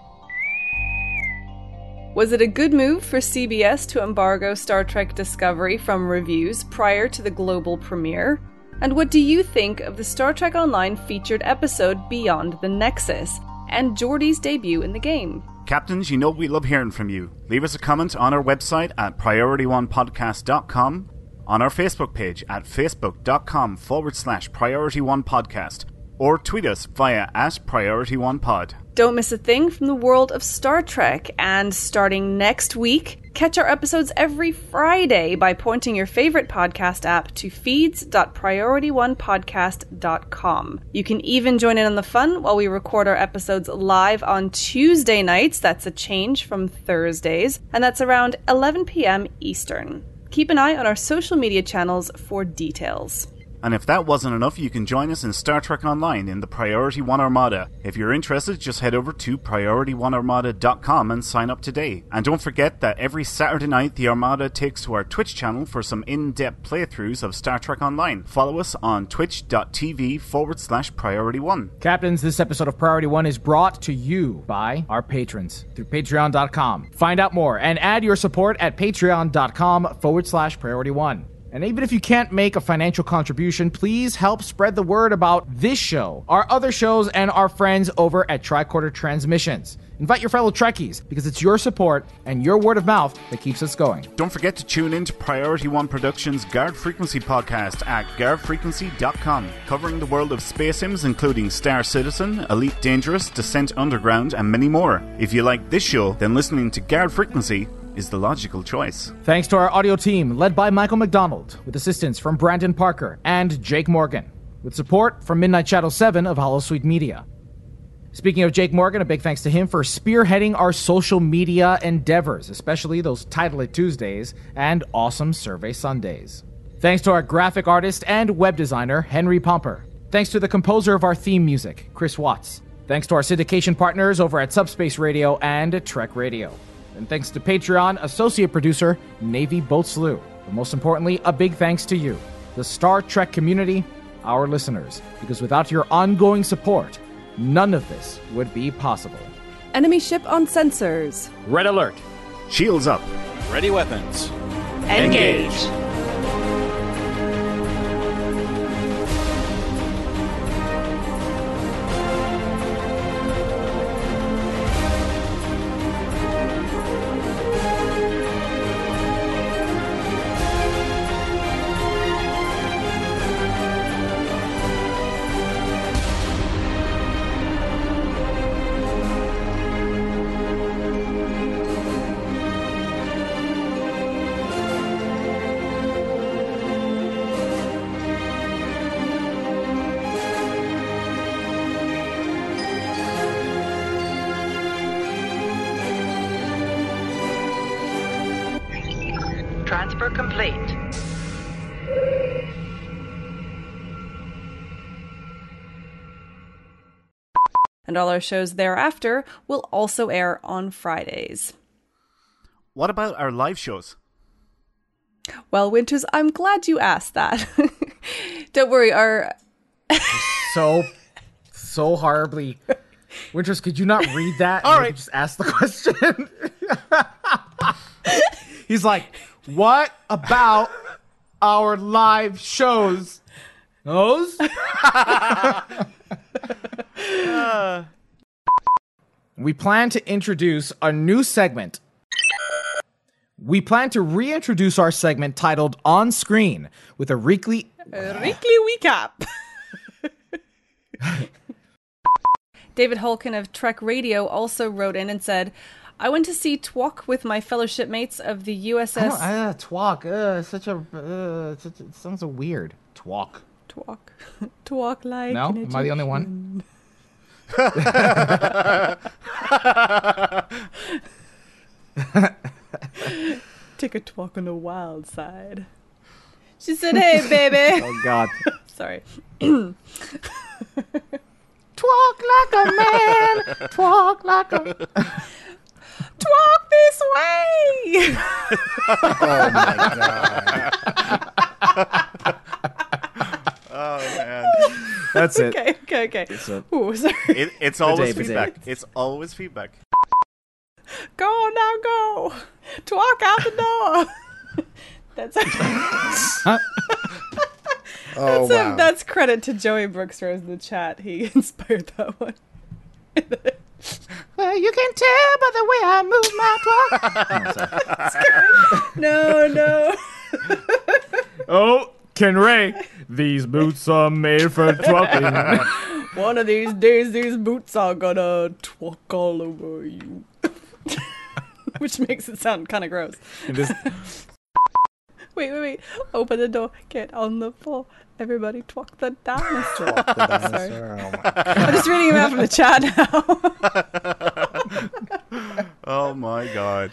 Was it a good move for CBS to embargo Star Trek Discovery from reviews prior to the global premiere? And what do you think of the Star Trek Online featured episode Beyond the Nexus and Geordi's debut in the game? Captains, you know we love hearing from you. Leave us a comment on our website at priorityonepodcast.com, on our Facebook page at facebook.com forward slash priority one podcast, or tweet us via at priority one pod. Don't miss a thing from the world of Star Trek, and starting next week, catch our episodes every Friday by pointing your favorite podcast app to feeds.priorityonepodcast.com. You can even join in on the fun while we record our episodes live on Tuesday nights. That's a change from Thursdays, and that's around 11 p.m. Eastern. Keep an eye on our social media channels for details. And if that wasn't enough, you can join us in Star Trek Online in the Priority One Armada. If you're interested, just head over to PriorityOneArmada.com and sign up today. And don't forget that every Saturday night, the Armada takes to our Twitch channel for some in depth playthroughs of Star Trek Online. Follow us on twitch.tv forward slash Priority One. Captains, this episode of Priority One is brought to you by our patrons through patreon.com. Find out more and add your support at patreon.com forward slash Priority One. And even if you can't make a financial contribution, please help spread the word about this show, our other shows, and our friends over at Tricorder Transmissions. Invite your fellow Trekkies because it's your support and your word of mouth that keeps us going. Don't forget to tune in to Priority One Productions' Guard Frequency podcast at guardfrequency.com, covering the world of space sims including Star Citizen, Elite Dangerous, Descent Underground, and many more. If you like this show, then listening to Guard Frequency is the logical choice. Thanks to our audio team, led by Michael McDonald, with assistance from Brandon Parker and Jake Morgan, with support from Midnight Shadow 7 of Holosuite Media. Speaking of Jake Morgan, a big thanks to him for spearheading our social media endeavors, especially those Title It Tuesdays and awesome Survey Sundays. Thanks to our graphic artist and web designer, Henry Pomper. Thanks to the composer of our theme music, Chris Watts. Thanks to our syndication partners over at Subspace Radio and Trek Radio. And thanks to Patreon associate producer Navy Boat Slew. But most importantly, a big thanks to you, the Star Trek community, our listeners, because without your ongoing support, none of this would be possible. Enemy ship on sensors. Red alert. Shields up. Ready weapons. Engage. Transfer And all our shows thereafter will also air on Fridays. What about our live shows? Well, Winters, I'm glad you asked that. Don't worry, our So, so horribly. Winters, could you not read that? All and right. Just ask the question. He's like, what about our live shows? Those? We plan to introduce a new segment. We plan to reintroduce our segment titled On Screen with a weekly weekly recap. David Holkin of Trek Radio also wrote in and said, I went to see Twok with my fellow shipmates of the USS don't, uh, twalk. Uh, such a. Uh, such, it sounds so weird. Twalk. Twok. Twok like. No? Am I the only one? Take a twalk on the wild side. She said, "Hey, baby." Oh, God. Sorry. Twalk like a man. Twalk like a. Twalk this way. Oh my god. Oh man, That's it. okay, okay, okay. a- Ooh, sorry. it, it's always day, feedback. It's always feedback. Go now, go. to walk out the door. That's Oh that's, a- wow. that's credit to Joey Brooks Rose in the chat. He inspired that one. Well, you can tell by the way I move my twalk. No, no. oh, Ken Ray. These boots are made for twalking. One of these days, these boots are gonna twalk all over you. Which makes it sound kind of gross. This- Wait, wait, wait. Open the door. Get on the floor. Everybody twalk the dinosaur. The dinosaur. Oh my god. I'm just reading them out from the chat now. Oh my god.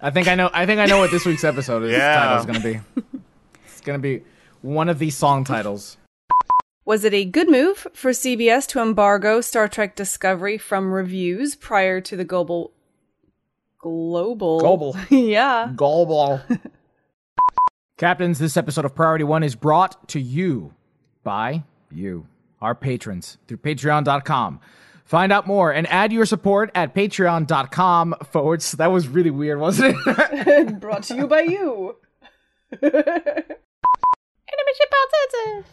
I think I know. I think I know what this week's episode is. Yeah. Title is going to be. It's going to be one of these song titles. Was it a good move for CBS to embargo Star Trek Discovery from reviews prior to the global global Global. yeah. Global. Captains, this episode of Priority One is brought to you by you, our patrons, through patreon.com. Find out more and add your support at patreon.com forward. s- That was really weird, wasn't it? Brought to you by you. Enemy ship outside.